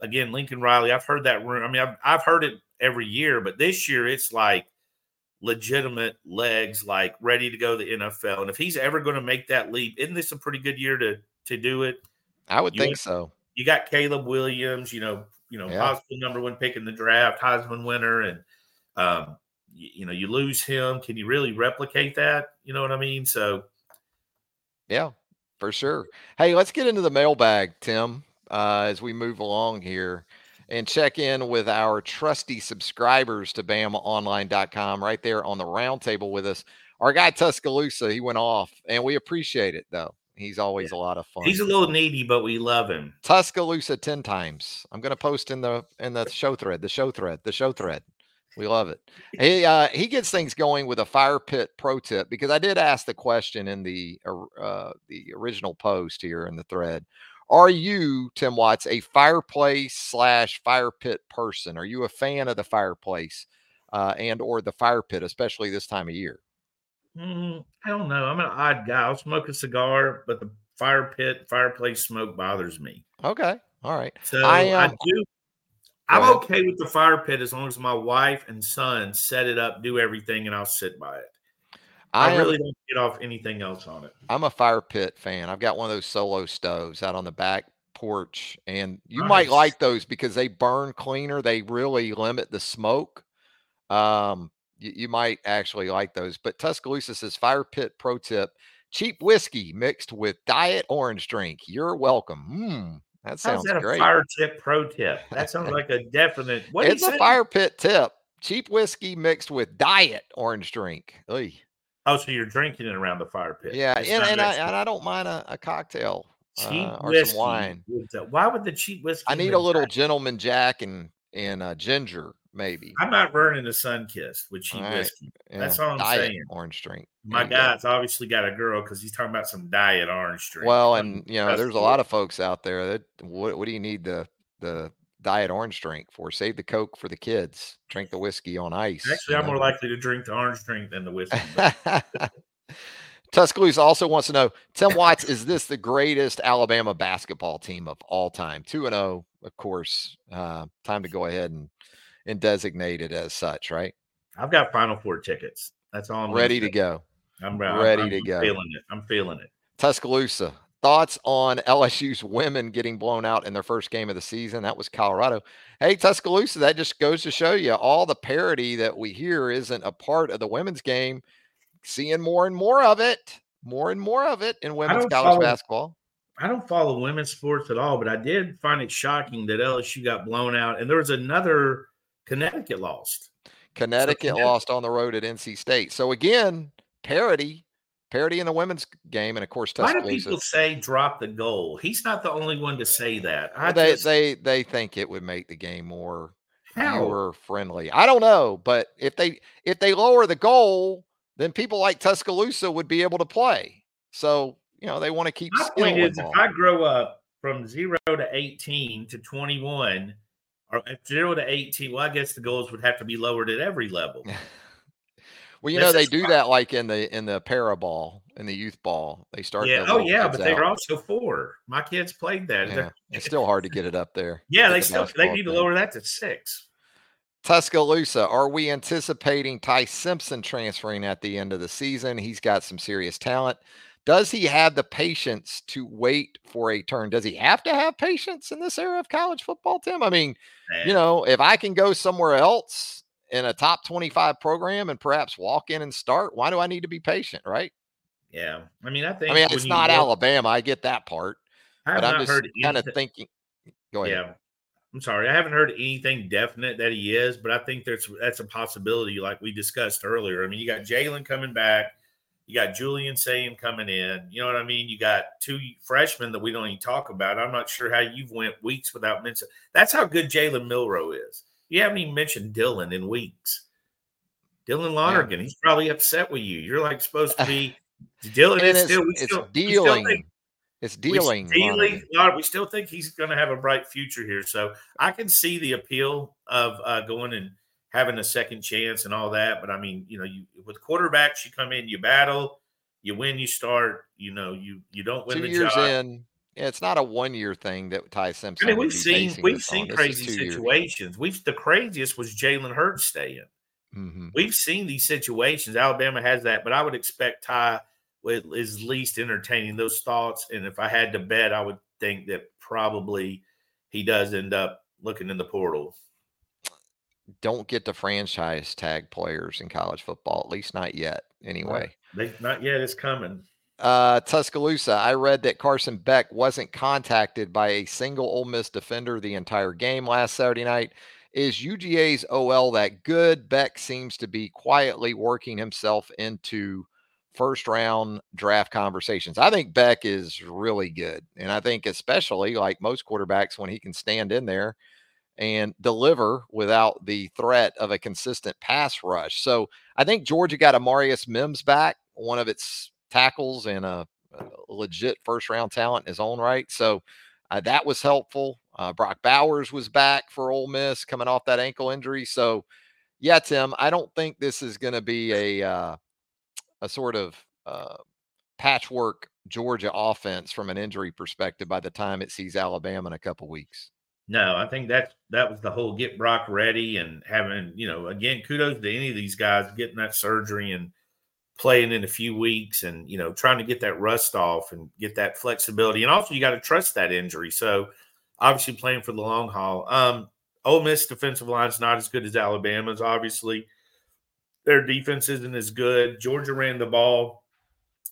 Again, Lincoln Riley. I've heard that. I mean, I've, I've heard it every year, but this year it's like legitimate legs, like ready to go to the NFL. And if he's ever going to make that leap, isn't this a pretty good year to to do it? I would you think so. You got Caleb Williams, you know, you know, yeah. possible number one pick in the draft, Heisman winner, and um, you, you know, you lose him. Can you really replicate that? You know what I mean? So, yeah, for sure. Hey, let's get into the mailbag, Tim, uh, as we move along here and check in with our trusty subscribers to BamaOnline.com right there on the roundtable with us. Our guy Tuscaloosa, he went off, and we appreciate it though. He's always yeah. a lot of fun. He's a little needy, but we love him. Tuscaloosa ten times. I'm gonna post in the in the show thread, the show thread, the show thread. We love it. he uh, he gets things going with a fire pit pro tip because I did ask the question in the uh, the original post here in the thread. Are you Tim Watts a fireplace slash fire pit person? Are you a fan of the fireplace uh, and or the fire pit, especially this time of year? Mm, I don't know. I'm an odd guy. I'll smoke a cigar, but the fire pit, fireplace smoke bothers me. Okay. All right. So I, um, I do. I'm okay with the fire pit as long as my wife and son set it up, do everything, and I'll sit by it. I, I really don't get off anything else on it. I'm a fire pit fan. I've got one of those solo stoves out on the back porch, and you nice. might like those because they burn cleaner. They really limit the smoke. Um, you, you might actually like those. But Tuscaloosa says fire pit pro tip: cheap whiskey mixed with diet orange drink. You're welcome. Hmm. That sounds that great. fire tip pro tip. That sounds like a definite. What it's a say? fire pit tip. Cheap whiskey mixed with diet orange drink. Oy. Oh, so you're drinking it around the fire pit? Yeah, and, and I, and I don't mind a, a cocktail cheap uh, or whiskey. some wine. Why would the cheap whiskey? I need a little gentleman jack and and uh, ginger maybe. I'm not burning a sun kiss with cheap right. whiskey. Yeah. That's all I'm diet saying. Orange drink. My guy's obviously got a girl because he's talking about some diet orange drink. Well, and you know, That's there's cool. a lot of folks out there that what, what do you need the the diet orange drink for? Save the Coke for the kids. Drink the whiskey on ice. Actually, I'm know? more likely to drink the orange drink than the whiskey. Tuscaloosa also wants to know, Tim Watts, is this the greatest Alabama basketball team of all time? 2 and 0, of course. Uh, time to go ahead and, and designate it as such, right? I've got Final Four tickets. That's all I'm ready to go. I'm ready I'm, to I'm go. Feeling it. I'm feeling it. Tuscaloosa, thoughts on LSU's women getting blown out in their first game of the season? That was Colorado. Hey, Tuscaloosa, that just goes to show you all the parity that we hear isn't a part of the women's game. Seeing more and more of it, more and more of it in women's college follow, basketball. I don't follow women's sports at all, but I did find it shocking that LSU got blown out, and there was another Connecticut lost. Connecticut, lost on the road at NC State. So again, parity parity in the women's game, and of course, Tuscaloosa. Why do people say drop the goal? He's not the only one to say that. Well, they just, they they think it would make the game more viewer friendly. I don't know, but if they if they lower the goal, then people like Tuscaloosa would be able to play. So you know they want to keep. My point is, if I grow up from zero to eighteen to twenty one, or zero to eighteen, well, I guess the goals would have to be lowered at every level. Well, you this know they do fun. that like in the in the para ball in the youth ball. They start. Yeah. Oh yeah, but they're also four. My kids played that. Yeah. it's still hard to get it up there. Yeah, they the still they need to lower that to six. Tuscaloosa, are we anticipating Ty Simpson transferring at the end of the season? He's got some serious talent. Does he have the patience to wait for a turn? Does he have to have patience in this era of college football, Tim? I mean, Man. you know, if I can go somewhere else in a top 25 program and perhaps walk in and start, why do I need to be patient, right? Yeah. I mean, I think I mean it's not look, Alabama. I get that part. but I'm just kind of thinking go ahead. Yeah. I'm sorry. I haven't heard anything definite that he is, but I think there's that's a possibility, like we discussed earlier. I mean, you got Jalen coming back, you got Julian Sayin coming in. You know what I mean? You got two freshmen that we don't even talk about. I'm not sure how you've went weeks without mentioning. That's how good Jalen Milroe is. You haven't even mentioned Dylan in weeks. Dylan Lonergan, yeah. he's probably upset with you. You're like supposed to be Dylan is still, we it's still, dealing. Still think, it's dealing. We, dealing we still think he's going to have a bright future here. So I can see the appeal of uh, going and having a second chance and all that. But I mean, you know, you with quarterbacks, you come in, you battle, you win, you start. You know, you you don't win Two the years job. in, yeah, it's not a one year thing that Ty Simpson. I mean, we've seen we've seen crazy situations. We've the craziest was Jalen Hurts staying. Mm-hmm. We've seen these situations. Alabama has that, but I would expect Ty is least entertaining those thoughts. And if I had to bet, I would think that probably he does end up looking in the portal. Don't get the franchise tag players in college football, at least not yet. Anyway, not, not yet. It's coming uh, Tuscaloosa, I read that Carson Beck wasn't contacted by a single Ole Miss defender the entire game last Saturday night. Is UGA's OL that good? Beck seems to be quietly working himself into first round draft conversations. I think Beck is really good. And I think, especially like most quarterbacks, when he can stand in there and deliver without the threat of a consistent pass rush. So I think Georgia got Amarius Mims back, one of its tackles and a, legit first round talent in his own right. So uh, that was helpful. Uh, Brock Bowers was back for Ole Miss coming off that ankle injury. So, yeah, Tim, I don't think this is going to be a uh, a sort of uh, patchwork Georgia offense from an injury perspective by the time it sees Alabama in a couple weeks. No, I think that's that was the whole get Brock ready and having you know again kudos to any of these guys getting that surgery and playing in a few weeks and you know trying to get that rust off and get that flexibility. And also you got to trust that injury. So obviously playing for the long haul. Um Ole Miss defensive line is not as good as Alabama's obviously. Their defense isn't as good. Georgia ran the ball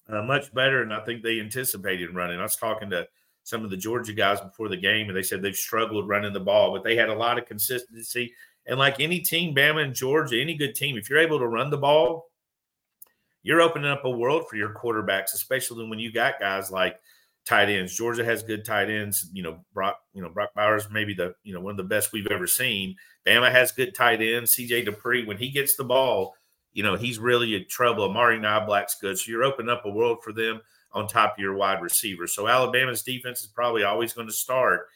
uh, much better than I think they anticipated running. I was talking to some of the Georgia guys before the game and they said they've struggled running the ball but they had a lot of consistency and like any team Bama and Georgia any good team if you're able to run the ball you're opening up a world for your quarterbacks, especially when you got guys like tight ends. Georgia has good tight ends. You know, Brock, you know, Brock Bowers, maybe the, you know, one of the best we've ever seen. Bama has good tight ends. CJ Dippre, when he gets the ball, you know, he's really in trouble. Amari Niblack's good. So you're opening up a world for them on top of your wide receivers. So Alabama's defense is probably always going to start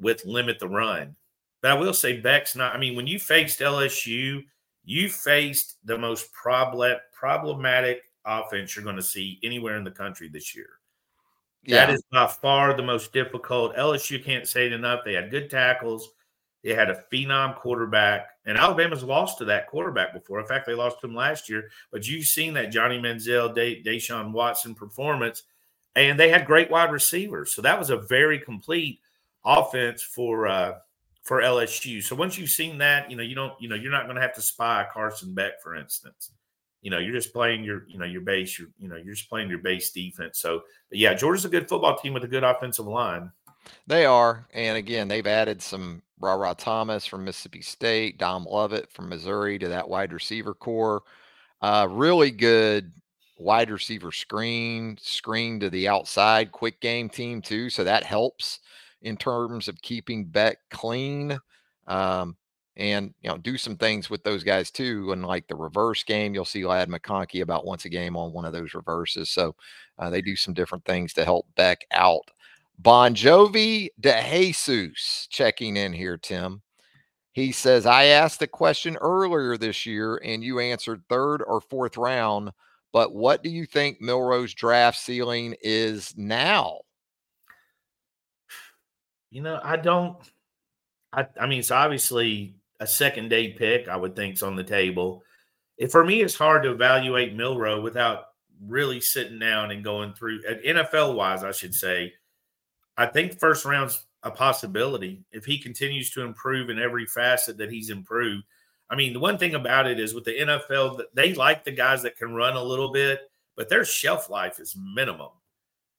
with limit the run. But I will say Beck's not, I mean, when you faced LSU – you faced the most problem, problematic offense you're going to see anywhere in the country this year. Yeah. That is by far the most difficult. LSU can't say it enough. They had good tackles. They had a phenom quarterback, and Alabama's lost to that quarterback before. In fact, they lost to him last year. But you've seen that Johnny Manziel, De- Deshaun Watson performance, and they had great wide receivers. So that was a very complete offense for uh, for LSU. So once you've seen that, you know you don't, you know, you're not going to have to spy Carson Beck, for instance. You know, you're just playing your, you know, your base. Your, you know, you're just playing your base defense. So, yeah, Georgia's a good football team with a good offensive line. They are, and again, they've added some Ra Thomas from Mississippi State, Dom Lovett from Missouri to that wide receiver core. Uh, really good wide receiver screen, screen to the outside, quick game team too. So that helps in terms of keeping Beck clean. Um, and you know, do some things with those guys too. And like the reverse game, you'll see Ladd McConkey about once a game on one of those reverses. So uh, they do some different things to help Beck out. Bon Jovi de Jesus checking in here, Tim. He says, I asked the question earlier this year and you answered third or fourth round, but what do you think Milroe's draft ceiling is now? You know, I don't, I, I mean, it's obviously a second day pick, I would think, is on the table. For me, it's hard to evaluate Milroe without really sitting down and going through NFL wise, I should say I think first round's a possibility if he continues to improve in every facet that he's improved. I mean, the one thing about it is with the NFL, they like the guys that can run a little bit, but their shelf life is minimum.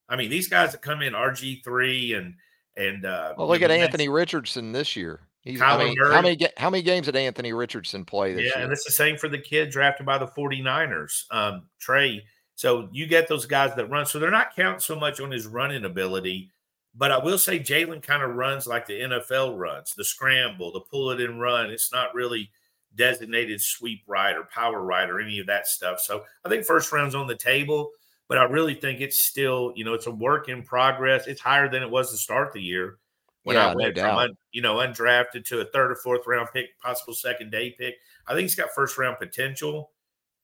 I mean, these guys that come in RG three and and uh, well, look at Anthony Richardson this year. He's, I mean, how many how many games did Anthony Richardson play this yeah, year? Yeah, and it's the same for the kid drafted by the 49ers, um, Trey. So you get those guys that run. So they're not counting so much on his running ability but I will say Jalen kind of runs like the NFL runs the scramble, the pull it and run. It's not really designated sweep right or power right or any of that stuff. So I think first round's on the table, but I really think it's still, you know, it's a work in progress. It's higher than it was to start the year when yeah, I went no from, un, you know, undrafted to a third or fourth round pick, possible second day pick. I think he's got first round potential,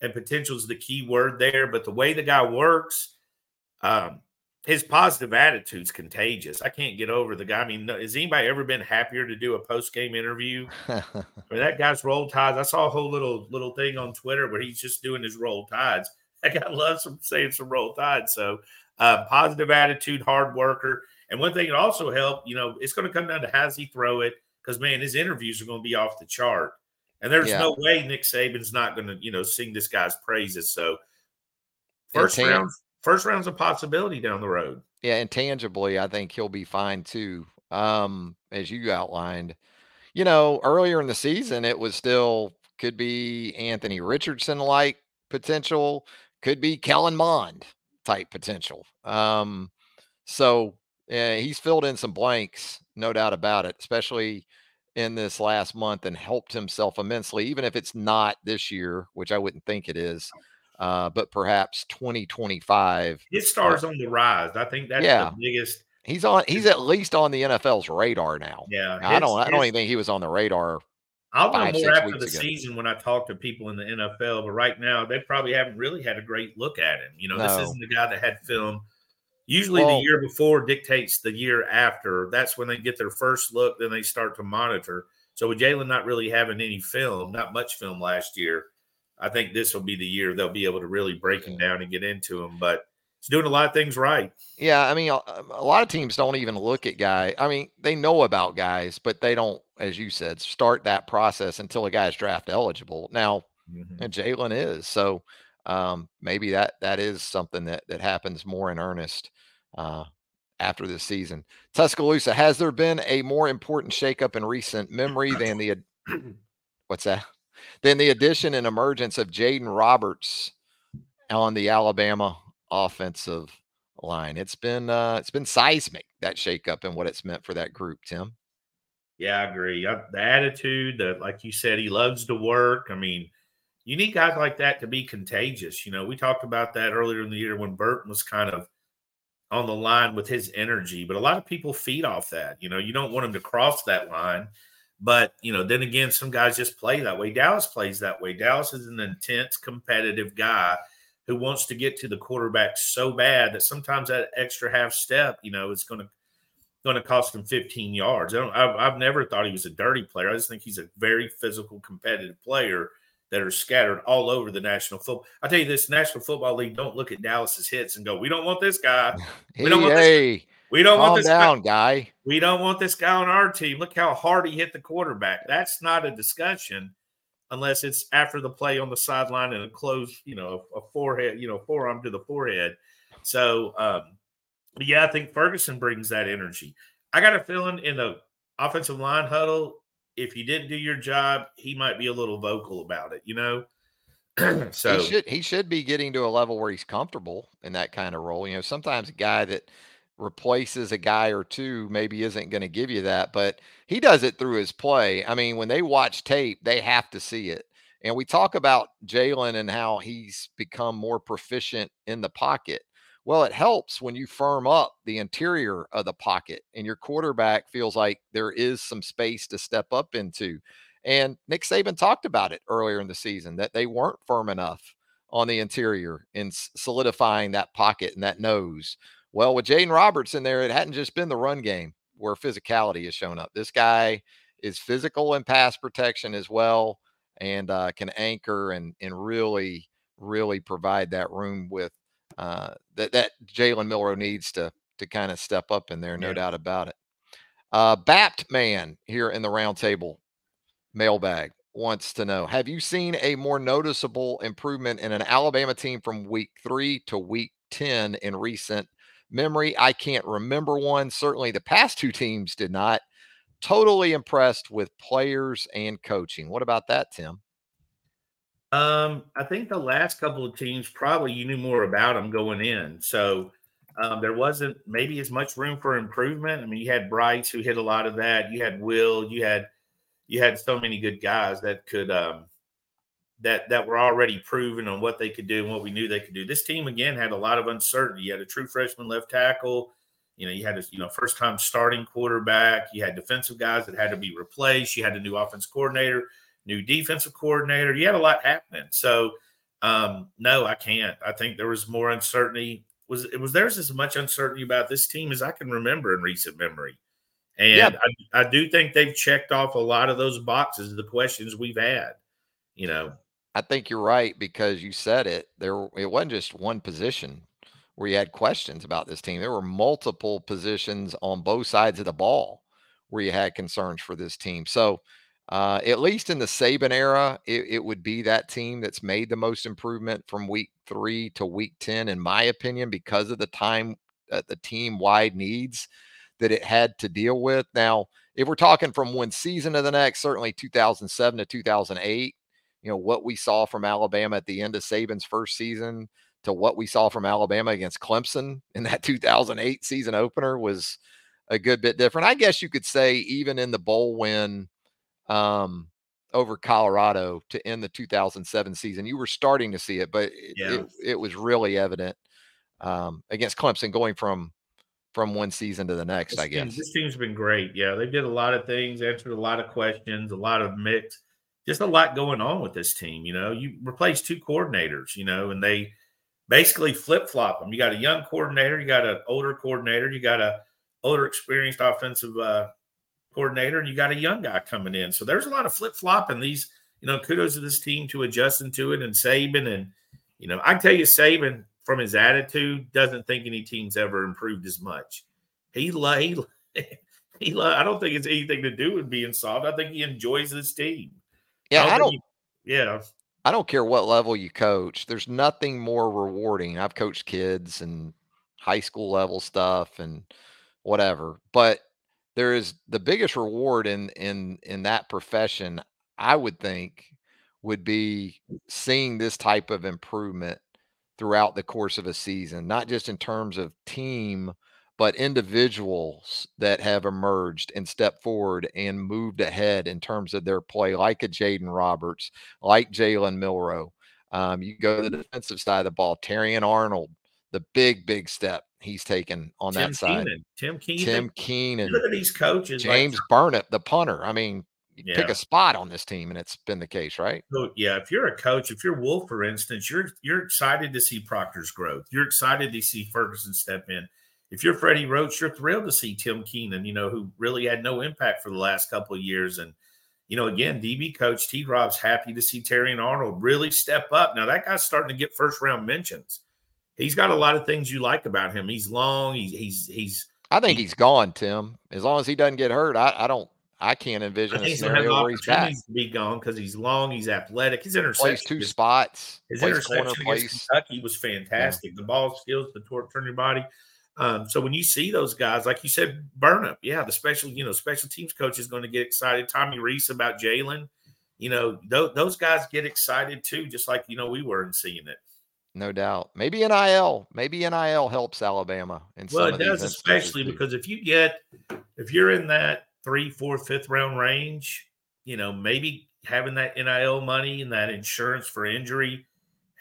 and potential is the key word there. But the way the guy works, um, his positive attitude's contagious. I can't get over the guy. I mean, has anybody ever been happier to do a post game interview? I mean, that guy's roll tides. I saw a whole little little thing on Twitter where he's just doing his roll tides. That guy loves some saying some roll tides. So, uh, positive attitude, hard worker. And one thing that also helped, you know, it's going to come down to how does he throw it? Because man, his interviews are going to be off the chart. And there's yeah. no way Nick Saban's not going to, you know, sing this guy's praises. So, first round first round's a possibility down the road. Yeah, intangibly, I think he'll be fine too. Um, as you outlined, you know, earlier in the season, it was still could be Anthony Richardson like potential, could be Kellen Mond type potential. Um, so yeah, he's filled in some blanks, no doubt about it, especially in this last month and helped himself immensely, even if it's not this year, which I wouldn't think it is uh, but perhaps 2025. His stars uh, on the rise. I think that's yeah. the biggest. He's on. He's at least on the NFL's radar now. Yeah, his, I don't. I don't even think he was on the radar. I'll know more after the ago. season when I talk to people in the NFL. But right now, they probably haven't really had a great look at him. You know, no. this isn't the guy that had film. Usually, well, the year before dictates the year after. That's when they get their first look. Then they start to monitor. So with Jalen not really having any film, not much film last year, I think this will be the year they'll be able to really break him down and get into him. But he's doing a lot of things right. Yeah, I mean, a, a lot of teams don't even look at guy. I mean, they know about guys, but they don't, as you said, start that process until a guy's draft eligible. Now, mm-hmm. Jalen is so. Um, maybe that that is something that that happens more in earnest uh, after this season. Tuscaloosa, has there been a more important shakeup in recent memory than the what's that? Then the addition and emergence of Jaden Roberts on the Alabama offensive line. It's been uh, it's been seismic that shakeup and what it's meant for that group, Tim. Yeah, I agree. The attitude, that, like you said, he loves to work. I mean, you need guys like that to be contagious. You know, we talked about that earlier in the year when Burton was kind of on the line with his energy, but a lot of people feed off that. You know, you don't want him to cross that line. But you know, then again, some guys just play that way. Dallas plays that way. Dallas is an intense, competitive guy who wants to get to the quarterback so bad that sometimes that extra half step, you know, is going to going to cost him 15 yards. I don't, I've, I've never thought he was a dirty player. I just think he's a very physical, competitive player that are scattered all over the National Football. I tell you this, National Football League, don't look at Dallas's hits and go, "We don't want this guy. We don't want hey, this. We don't want this down, guy. guy. We don't want this guy on our team. Look how hard he hit the quarterback. That's not a discussion." unless it's after the play on the sideline and a close, you know, a forehead, you know, forearm to the forehead. So, um, yeah, I think Ferguson brings that energy. I got a feeling in the offensive line huddle, if you didn't do your job, he might be a little vocal about it, you know. so he should he should be getting to a level where he's comfortable in that kind of role. You know, sometimes a guy that replaces a guy or two maybe isn't going to give you that, but he does it through his play. I mean, when they watch tape, they have to see it. And we talk about Jalen and how he's become more proficient in the pocket. Well, it helps when you firm up the interior of the pocket and your quarterback feels like there is some space to step up into. And Nick Saban talked about it earlier in the season that they weren't firm enough on the interior in solidifying that pocket and that nose. Well, with Jaden Roberts in there, it hadn't just been the run game where physicality has shown up. This guy is physical in pass protection as well and uh, can anchor and and really really provide that room with uh, that that Jalen Milroe needs to to kind of step up in there, no yeah. doubt about it. Uh, Bapt man here in the roundtable mailbag wants to know: Have you seen a more noticeable improvement in an Alabama team from week three to week ten in recent memory. I can't remember one. Certainly the past two teams did not. Totally impressed with players and coaching. What about that, Tim? Um, I think the last couple of teams probably you knew more about them going in. So um, there wasn't maybe as much room for improvement. I mean, you had Bryce who hit a lot of that. You had Will. You had you had so many good guys that could um, that that were already proven on what they could do and what we knew they could do. This team again had a lot of uncertainty. You had a true freshman left tackle. You know, you had a you know first time starting quarterback. You had defensive guys that had to be replaced. You had a new offense coordinator, new defensive coordinator. You had a lot happening. So um, no, I can't. I think there was more uncertainty. Was it was there's as much uncertainty about this team as I can remember in recent memory. And yeah. I, I do think they've checked off a lot of those boxes, the questions we've had. You know, I think you're right because you said it. There, it wasn't just one position where you had questions about this team. There were multiple positions on both sides of the ball where you had concerns for this team. So, uh, at least in the Saban era, it, it, would be that team that's made the most improvement from week three to week 10, in my opinion, because of the time, uh, the team wide needs that it had to deal with. Now, if we're talking from one season to the next, certainly 2007 to 2008, you know, what we saw from Alabama at the end of Saban's first season to what we saw from Alabama against Clemson in that 2008 season opener was a good bit different. I guess you could say even in the bowl win um, over Colorado to end the 2007 season, you were starting to see it, but it, yeah. it, it was really evident um, against Clemson going from from one season to the next. This I guess team, this team's been great. Yeah, they did a lot of things, answered a lot of questions, a lot of mix just a lot going on with this team. You know, you replace two coordinators, you know, and they basically flip flop them. You got a young coordinator, you got an older coordinator, you got a older experienced offensive uh, coordinator, and you got a young guy coming in. So there's a lot of flip flop, and these, you know, kudos to this team to adjusting to it and Saban. And you know, I tell you, Saban from his attitude doesn't think any team's ever improved as much. He, he, he, I don't think it's anything to do with being soft. I think he enjoys this team. Yeah, I don't. yeah, I don't care what level you coach. There's nothing more rewarding. I've coached kids and high school level stuff and whatever, but there is the biggest reward in in in that profession. I would think would be seeing this type of improvement throughout the course of a season, not just in terms of team but individuals that have emerged and stepped forward and moved ahead in terms of their play, like a Jaden Roberts, like Jalen Milroe. Um, you go to the defensive side of the ball, Terrion Arnold, the big, big step he's taken on Tim that side. Keenan. Tim Keenan. Tim Keenan. Look at these coaches. James like, Burnip, the punter. I mean, yeah. pick a spot on this team, and it's been the case, right? So, yeah, if you're a coach, if you're Wolf, for instance, you're you're excited to see Proctor's growth. You're excited to see Ferguson step in. If you're Freddie Roach, you're thrilled to see Tim Keenan, you know, who really had no impact for the last couple of years. And, you know, again, DB coach T Rob's happy to see Terrion Arnold really step up. Now, that guy's starting to get first round mentions. He's got a lot of things you like about him. He's long. He's, he's, he's, I think he's gone, Tim. As long as he doesn't get hurt, I, I don't I can't envision a scenario where he's back. to be gone because he's long, he's athletic, his interception plays two spots. His interception against Kentucky was fantastic. Yeah. The ball skills, the torque, turn your body. Um, so when you see those guys, like you said, Burnip, yeah, the special, you know, special teams coach is going to get excited. Tommy Rees about Jalen, you know, th- those guys get excited too, just like you know we were in seeing it. No doubt. Maybe NIL, maybe NIL helps Alabama. In well, it does, especially because if you get, if you're in that three, four, fifth round range, you know, maybe having that NIL money and that insurance for injury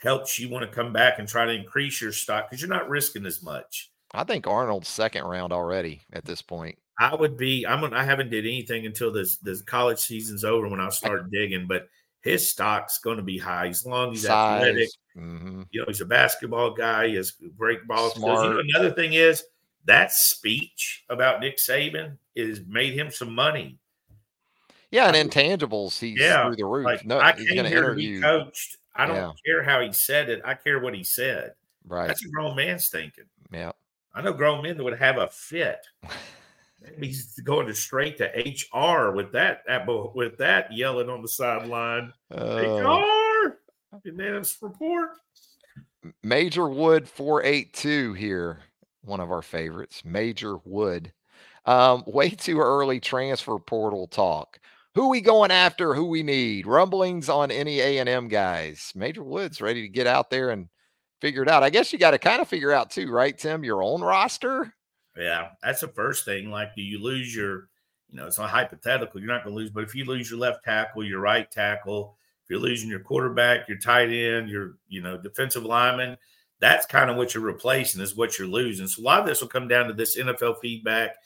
helps you want to come back and try to increase your stock because you're not risking as much. I think Arnold's second round already at this point. I would be. I'm. I haven't did anything until this this college season's over when I'll start digging. But his stock's going to be high as long as he's Size. athletic. Mm-hmm. You know, he's a basketball guy. He has great ball skills. You know, another thing is that speech about Nick Saban is made him some money. Yeah, and intangibles, he's yeah, through the roof. Like, no, I came here interview. to be coached. I don't yeah. care how he said it. I care what he said. Right. That's a grown man's thinking. Yeah. I know grown men that would have a fit. he's going to straight to HR with that with that yelling on the sideline. Uh, HR unanimous report. Major Wood 482 here one of our favorites, Major Wood. Um, way too early transfer portal talk. Who we going after? Who we need? Rumblings on any A and M guys. Major Woods ready to get out there and figure it out. I guess you got to kind of figure out too, right, Tim? Your own roster. Yeah, that's the first thing. Like, do you lose your? You know, it's not hypothetical. You're not going to lose, but if you lose your left tackle, your right tackle, if you're losing your quarterback, your tight end, your you know defensive lineman, that's kind of what you're replacing is what you're losing. So a lot of this will come down to this NFL feedback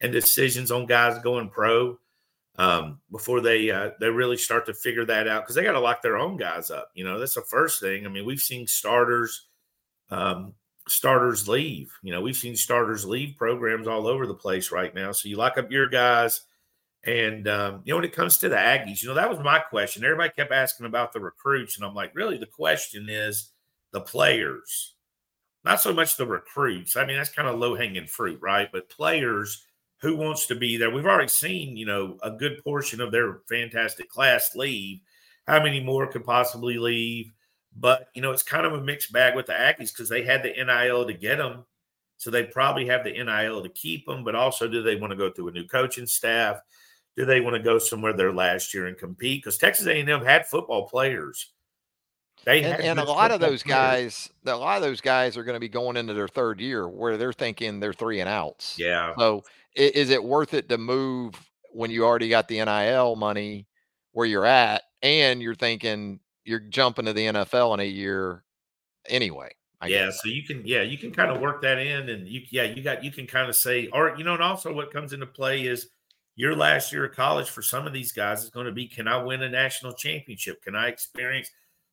and decisions on guys going pro um, before they uh, they really start to figure that out because they got to lock their own guys up. You know, that's the first thing. I mean, we've seen starters um, starters leave. You know, we've seen starters leave programs all over the place right now. So you lock up your guys. And um, you know, when it comes to the Aggies, you know, that was my question. Everybody kept asking about the recruits, and I'm like, really, the question is the players, not so much the recruits. I mean, that's kind of low hanging fruit, right? But players who wants to be there. We've already seen, you know, a good portion of their fantastic class leave. How many more could possibly leave? But, you know, it's kind of a mixed bag with the Aggies because they had the NIL to get them. So they probably have the NIL to keep them, but also do they want to go through a new coaching staff? Do they want to go somewhere their last year and compete? Because Texas A&M had football players they and, and a lot of those guys, a lot of those guys are going to be going into their third year where they're thinking they're three and outs. Yeah. So is it worth it to move when you already got the NIL money where you're at, and you're thinking you're jumping to the NFL in a year anyway? I yeah, guess. so you can yeah you can kind of work that in, and you yeah you got you can kind of say, or you know, and also what comes into play is your last year of college for some of these guys is going to be, can I win a national championship? Can I experience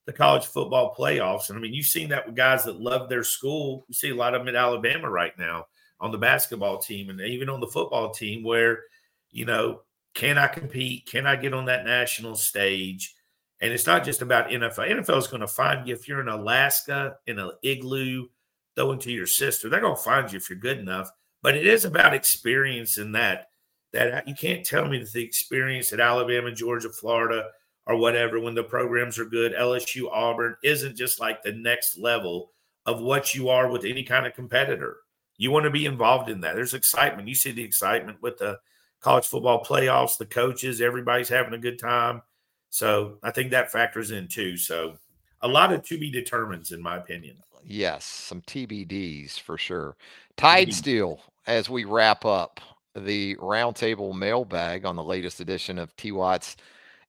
the college football playoffs. And I mean, you've seen that with guys that love their school. You see a lot of them at Alabama right now on the basketball team and even on the football team where, you know, can I compete? Can I get on that national stage? And it's not just about NFL. NFL is going to find you if you're in Alaska in an igloo throwing to your sister. They're going to find you if you're good enough. But it is about experience in that. That you can't tell me that the experience at Alabama, Georgia, Florida, or whatever when the programs are good. LSU, Auburn isn't just like the next level of what you are with any kind of competitor. You want to be involved in that. There's excitement. You see the excitement with the college football playoffs, the coaches, everybody's having a good time. So I think that factors in too. So a lot of to be determines, in my opinion. Yes, some TBDs for sure. Tide Steel, as we wrap up the roundtable mailbag on the latest edition of T Watts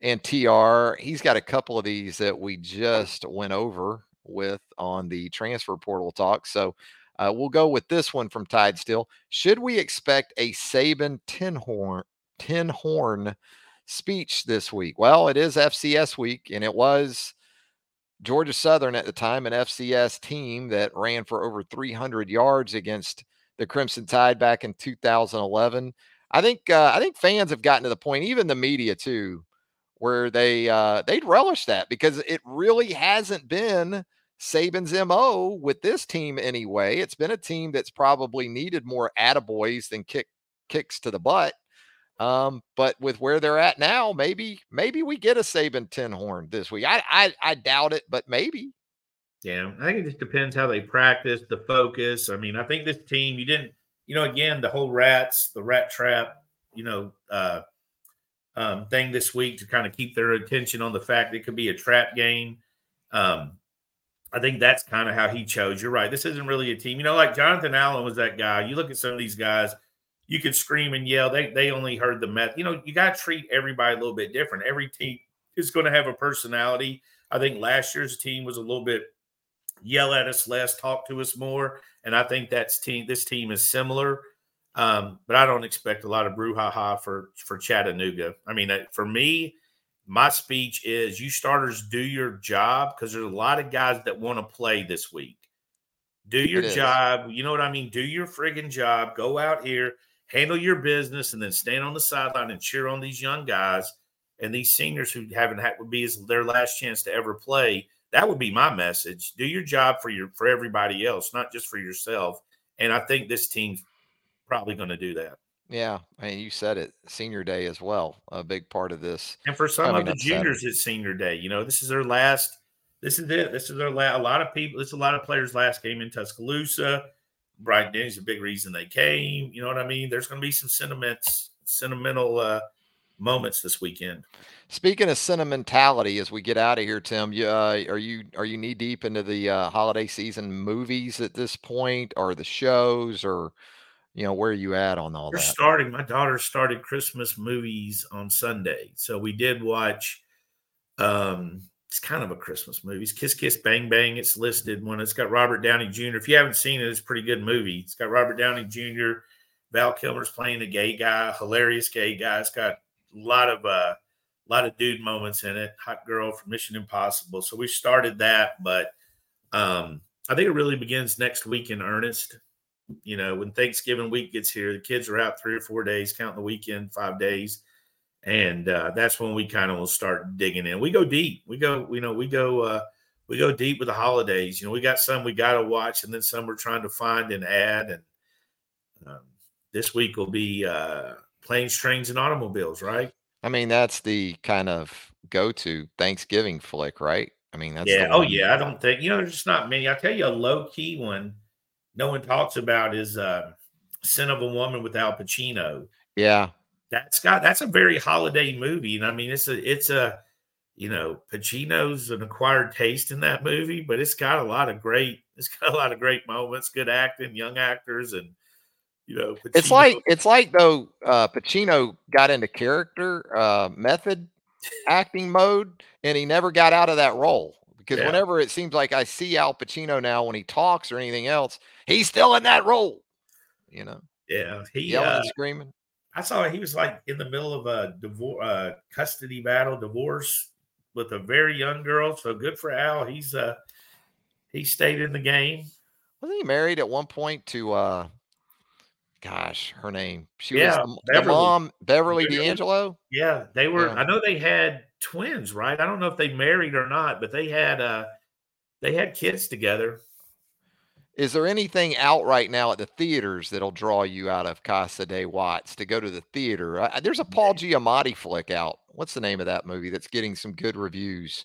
and TR, he's got a couple of these that we just went over with on the transfer portal talk. So uh, we'll go with this one from Tide Still. Should we expect a Saban tin horn, tin horn speech this week? Well, it is FCS week, and it was Georgia Southern at the time, an FCS team that ran for over 300 yards against the Crimson Tide back in 2011. I think uh, I think fans have gotten to the point, even the media too, where they uh, they'd relish that because it really hasn't been Saban's mo with this team anyway. It's been a team that's probably needed more attaboys than kick kicks to the butt. Um, but with where they're at now, maybe maybe we get a Saban tin horn this week. I, I I doubt it, but maybe. Yeah, I think it just depends how they practice, the focus. I mean, I think this team, you didn't, you know, again, the whole rats, the rat trap, you know, uh, um, thing this week to kind of keep their attention on the fact it could be a trap game. Um, I think that's kind of how he chose. You're right. This isn't really a team. You know, like Jonathan Allen was that guy. You look at some of these guys, you could scream and yell. They they only heard the meth. You know, you got to treat everybody a little bit different. Every team is going to have a personality. I think last year's team was a little bit yell at us less, talk to us more, and I think that's team. This team is similar. Um, but I don't expect a lot of brouhaha for for Chattanooga. I mean, uh, for me, my speech is: you starters do your job because there's a lot of guys that want to play this week. Do your job. You know what I mean? Do your friggin' job. Go out here, handle your business, and then stand on the sideline and cheer on these young guys and these seniors who haven't had would be their last chance to ever play. That would be my message. Do your job for your for everybody else, not just for yourself. And I think this team's probably going to do that. Yeah, I mean, you said it. Senior day as well, a big part of this. And for some of the juniors, it's senior day. You know, this is their last. This is it. This is their last. A lot of people. This is a lot of players' last game in Tuscaloosa. Bryant Denny's a big reason they came. You know what I mean? There's going to be some sentiments, sentimental uh, moments this weekend. Speaking of sentimentality, as we get out of here, Tim, you, uh, are you are you knee deep into the uh, holiday season movies at this point, or the shows, or you know, where are you at on all We're that? starting. My daughter started Christmas movies on Sunday, so we did watch. Um, it's kind of a Christmas movie. It's Kiss Kiss Bang Bang. It's listed when it's got Robert Downey Jr. If you haven't seen it, it's a pretty good movie. It's got Robert Downey Jr. Val Kilmer's playing a gay guy, hilarious gay guy. It's got a lot of uh, a lot of dude moments in it. Hot girl from Mission Impossible. So we started that, but um, I think it really begins next week in earnest you know, when Thanksgiving week gets here, the kids are out three or four days, counting the weekend, five days. And uh, that's when we kind of will start digging in. We go deep. We go, you know, we go, uh, we go deep with the holidays. You know, we got some we got to watch, and then some we're trying to find and add. And um, this week will be uh, planes, trains, and automobiles, right? I mean, that's the kind of go-to Thanksgiving flick, right? I mean, that's yeah. Oh yeah. I don't think you know. There's just not many. I tell you, a low key one no one talks about is uh, "Scent of a Woman" with Al Pacino. Yeah, that's got that's a very holiday movie, and I mean it's a it's a you know Pacino's an acquired taste in that movie, but it's got a lot of great it's got a lot of great moments, good acting, young actors, and you know Pacino. it's like it's like though uh, Pacino got into character uh, method acting mode, and he never got out of that role because yeah. whenever it seems like I see Al Pacino now when he talks or anything else, he's still in that role. You know. Yeah, he yelling uh, and screaming. I saw he was like in the middle of a divorce, uh, custody battle, divorce with a very young girl. So good for Al. He's uh he stayed in the game. Wasn't he married at one point to uh gosh, her name. She yeah, was the, the mom, Beverly, Beverly D'Angelo. Yeah, they were. Yeah. I know they had twins, right? I don't know if they married or not, but they had uh they had kids together. Is there anything out right now at the theaters that'll draw you out of Casa de Watts to go to the theater? I, there's a Paul Giamatti flick out. What's the name of that movie that's getting some good reviews?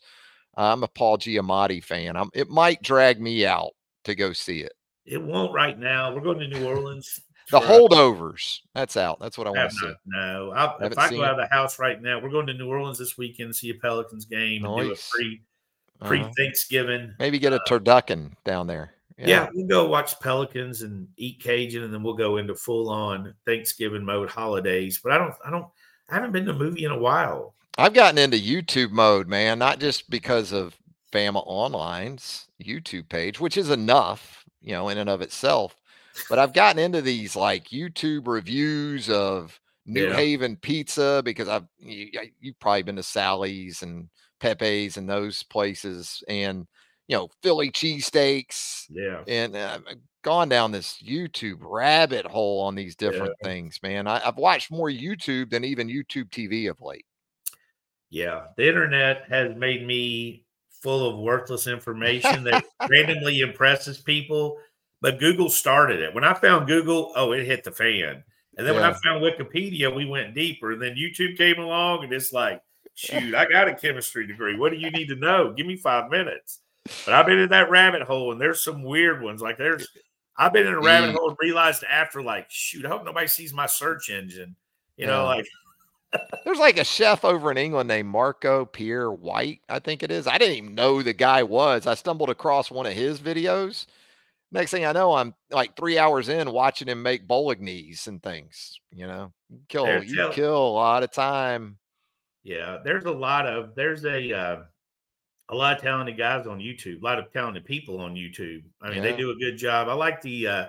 I'm a Paul Giamatti fan. I'm, it might drag me out to go see it. It won't right now. We're going to New Orleans. The holdovers. That's out. That's what I want to see. No, I, if I go out of the house right now, we're going to New Orleans this weekend, see a Pelicans game, nice. and do a pre pre Thanksgiving. Uh-huh. Maybe get a uh, turducken down there. Yeah. yeah. we'll go watch Pelicans and eat Cajun, and then we'll go into full on Thanksgiving mode holidays. But I don't, I don't, I haven't been to a movie in a while. I've gotten into YouTube mode, man, not just because of Bama Online's YouTube page, which is enough, you know, in and of itself. But I've gotten into these like YouTube reviews of New yeah. Haven Pizza because I've you, have probably been to Sally's and Pepe's and those places, and you know Philly cheesesteaks. Yeah, and uh, gone down this YouTube rabbit hole on these different yeah. things, man. I, I've watched more YouTube than even YouTube TV of late. Yeah, the internet has made me full of worthless information that randomly impresses people. But Google started it. When I found Google, oh, it hit the fan. And then yeah. when I found Wikipedia, we went deeper. And then YouTube came along, and it's like, shoot, I got a chemistry degree. What do you need to know? Give me five minutes. But I've been in that rabbit hole, and there's some weird ones. Like there's, I've been in a rabbit mm. hole and realized after, like, shoot, I hope nobody sees my search engine. You know, like there's like a chef over in England named Marco Pierre White, I think it is. I didn't even know the guy was. I stumbled across one of his videos next thing I know, I'm like three hours in watching him make bolognese and things. You know, you kill there's you kill a lot of time. Yeah, there's a lot of there's a uh, a lot of talented guys on YouTube, a lot of talented people on YouTube. I mean, yeah. they do a good job. I like the uh,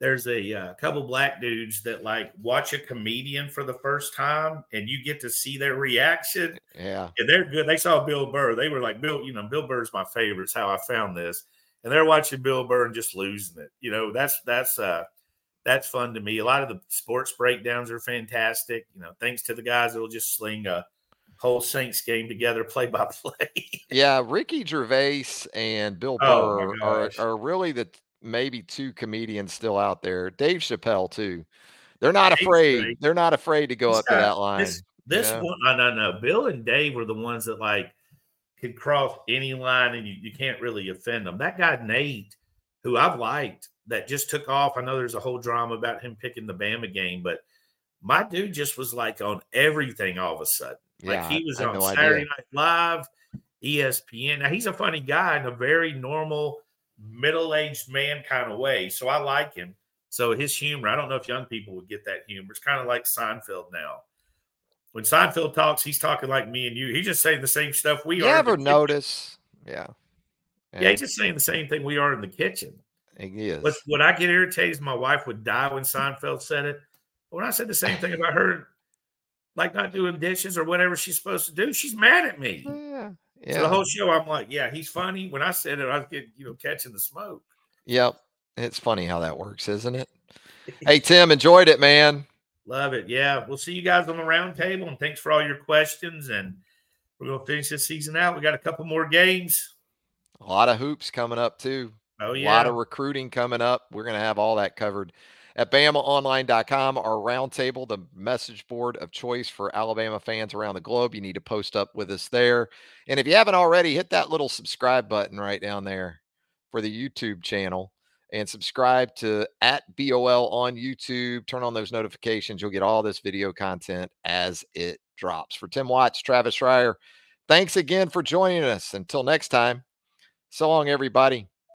there's a uh, couple black dudes that like watch a comedian for the first time and you get to see their reaction. Yeah. And they're good. They saw Bill Burr. They were like, Bill, you know, Bill Burr's my favorite. It's how I found this and they're watching Bill Burr and just losing it. You know, that's that's uh that's fun to me. A lot of the sports breakdowns are fantastic. You know, thanks to the guys that'll just sling a whole Saints game together, play by play. yeah, Ricky Gervais and Bill oh Burr oh are, are really the maybe two comedians still out there. Dave Chappelle too. They're not afraid. They're not afraid to go up to that line. This, this one, no, no, no. Bill and Dave were the ones that like could cross any line and you, you can't really offend them. That guy Nate, who I've liked, that just took off. I know there's a whole drama about him picking the Bama game, but my dude just was like on everything all of a sudden. Like yeah, he was on no Saturday idea. Night Live, ESPN. Now he's a funny guy in a very normal, middle-aged man kind of way. So I like him. So his humor, I don't know if young people would get that humor. It's kind of like Seinfeld now when Seinfeld talks, he's talking like me and you. He's just saying the same stuff we you are. Ever notice? Yeah. yeah. yeah. he's just saying the same thing we are in the kitchen. He is. But what I get irritated is my wife would die when Seinfeld said it. When I said the same thing about her, like not doing dishes or whatever she's supposed to do, she's mad at me. Yeah. Yeah. So the whole show, I'm like, yeah, he's funny. When I said it, I was getting, you know, catching the smoke. Yep. It's funny how that works, isn't it? hey, Tim, enjoyed it, man. Love it. Yeah. We'll see you guys on the roundtable. And thanks for all your questions. And we're going to finish this season out. We got a couple more games. A lot of hoops coming up, too. Oh, yeah. A lot of recruiting coming up. We're going to have all that covered at BamaOnline.com, our roundtable, the message board of choice for Alabama fans around the globe. You need to post up with us there. And if you haven't already, hit that little subscribe button right down there for the YouTube channel and subscribe to at BOL on YouTube. Turn on those notifications. You'll get all this video content as it drops. For Tim Watts, Travis Reier, thanks again for joining us. Until next time, so long, everybody.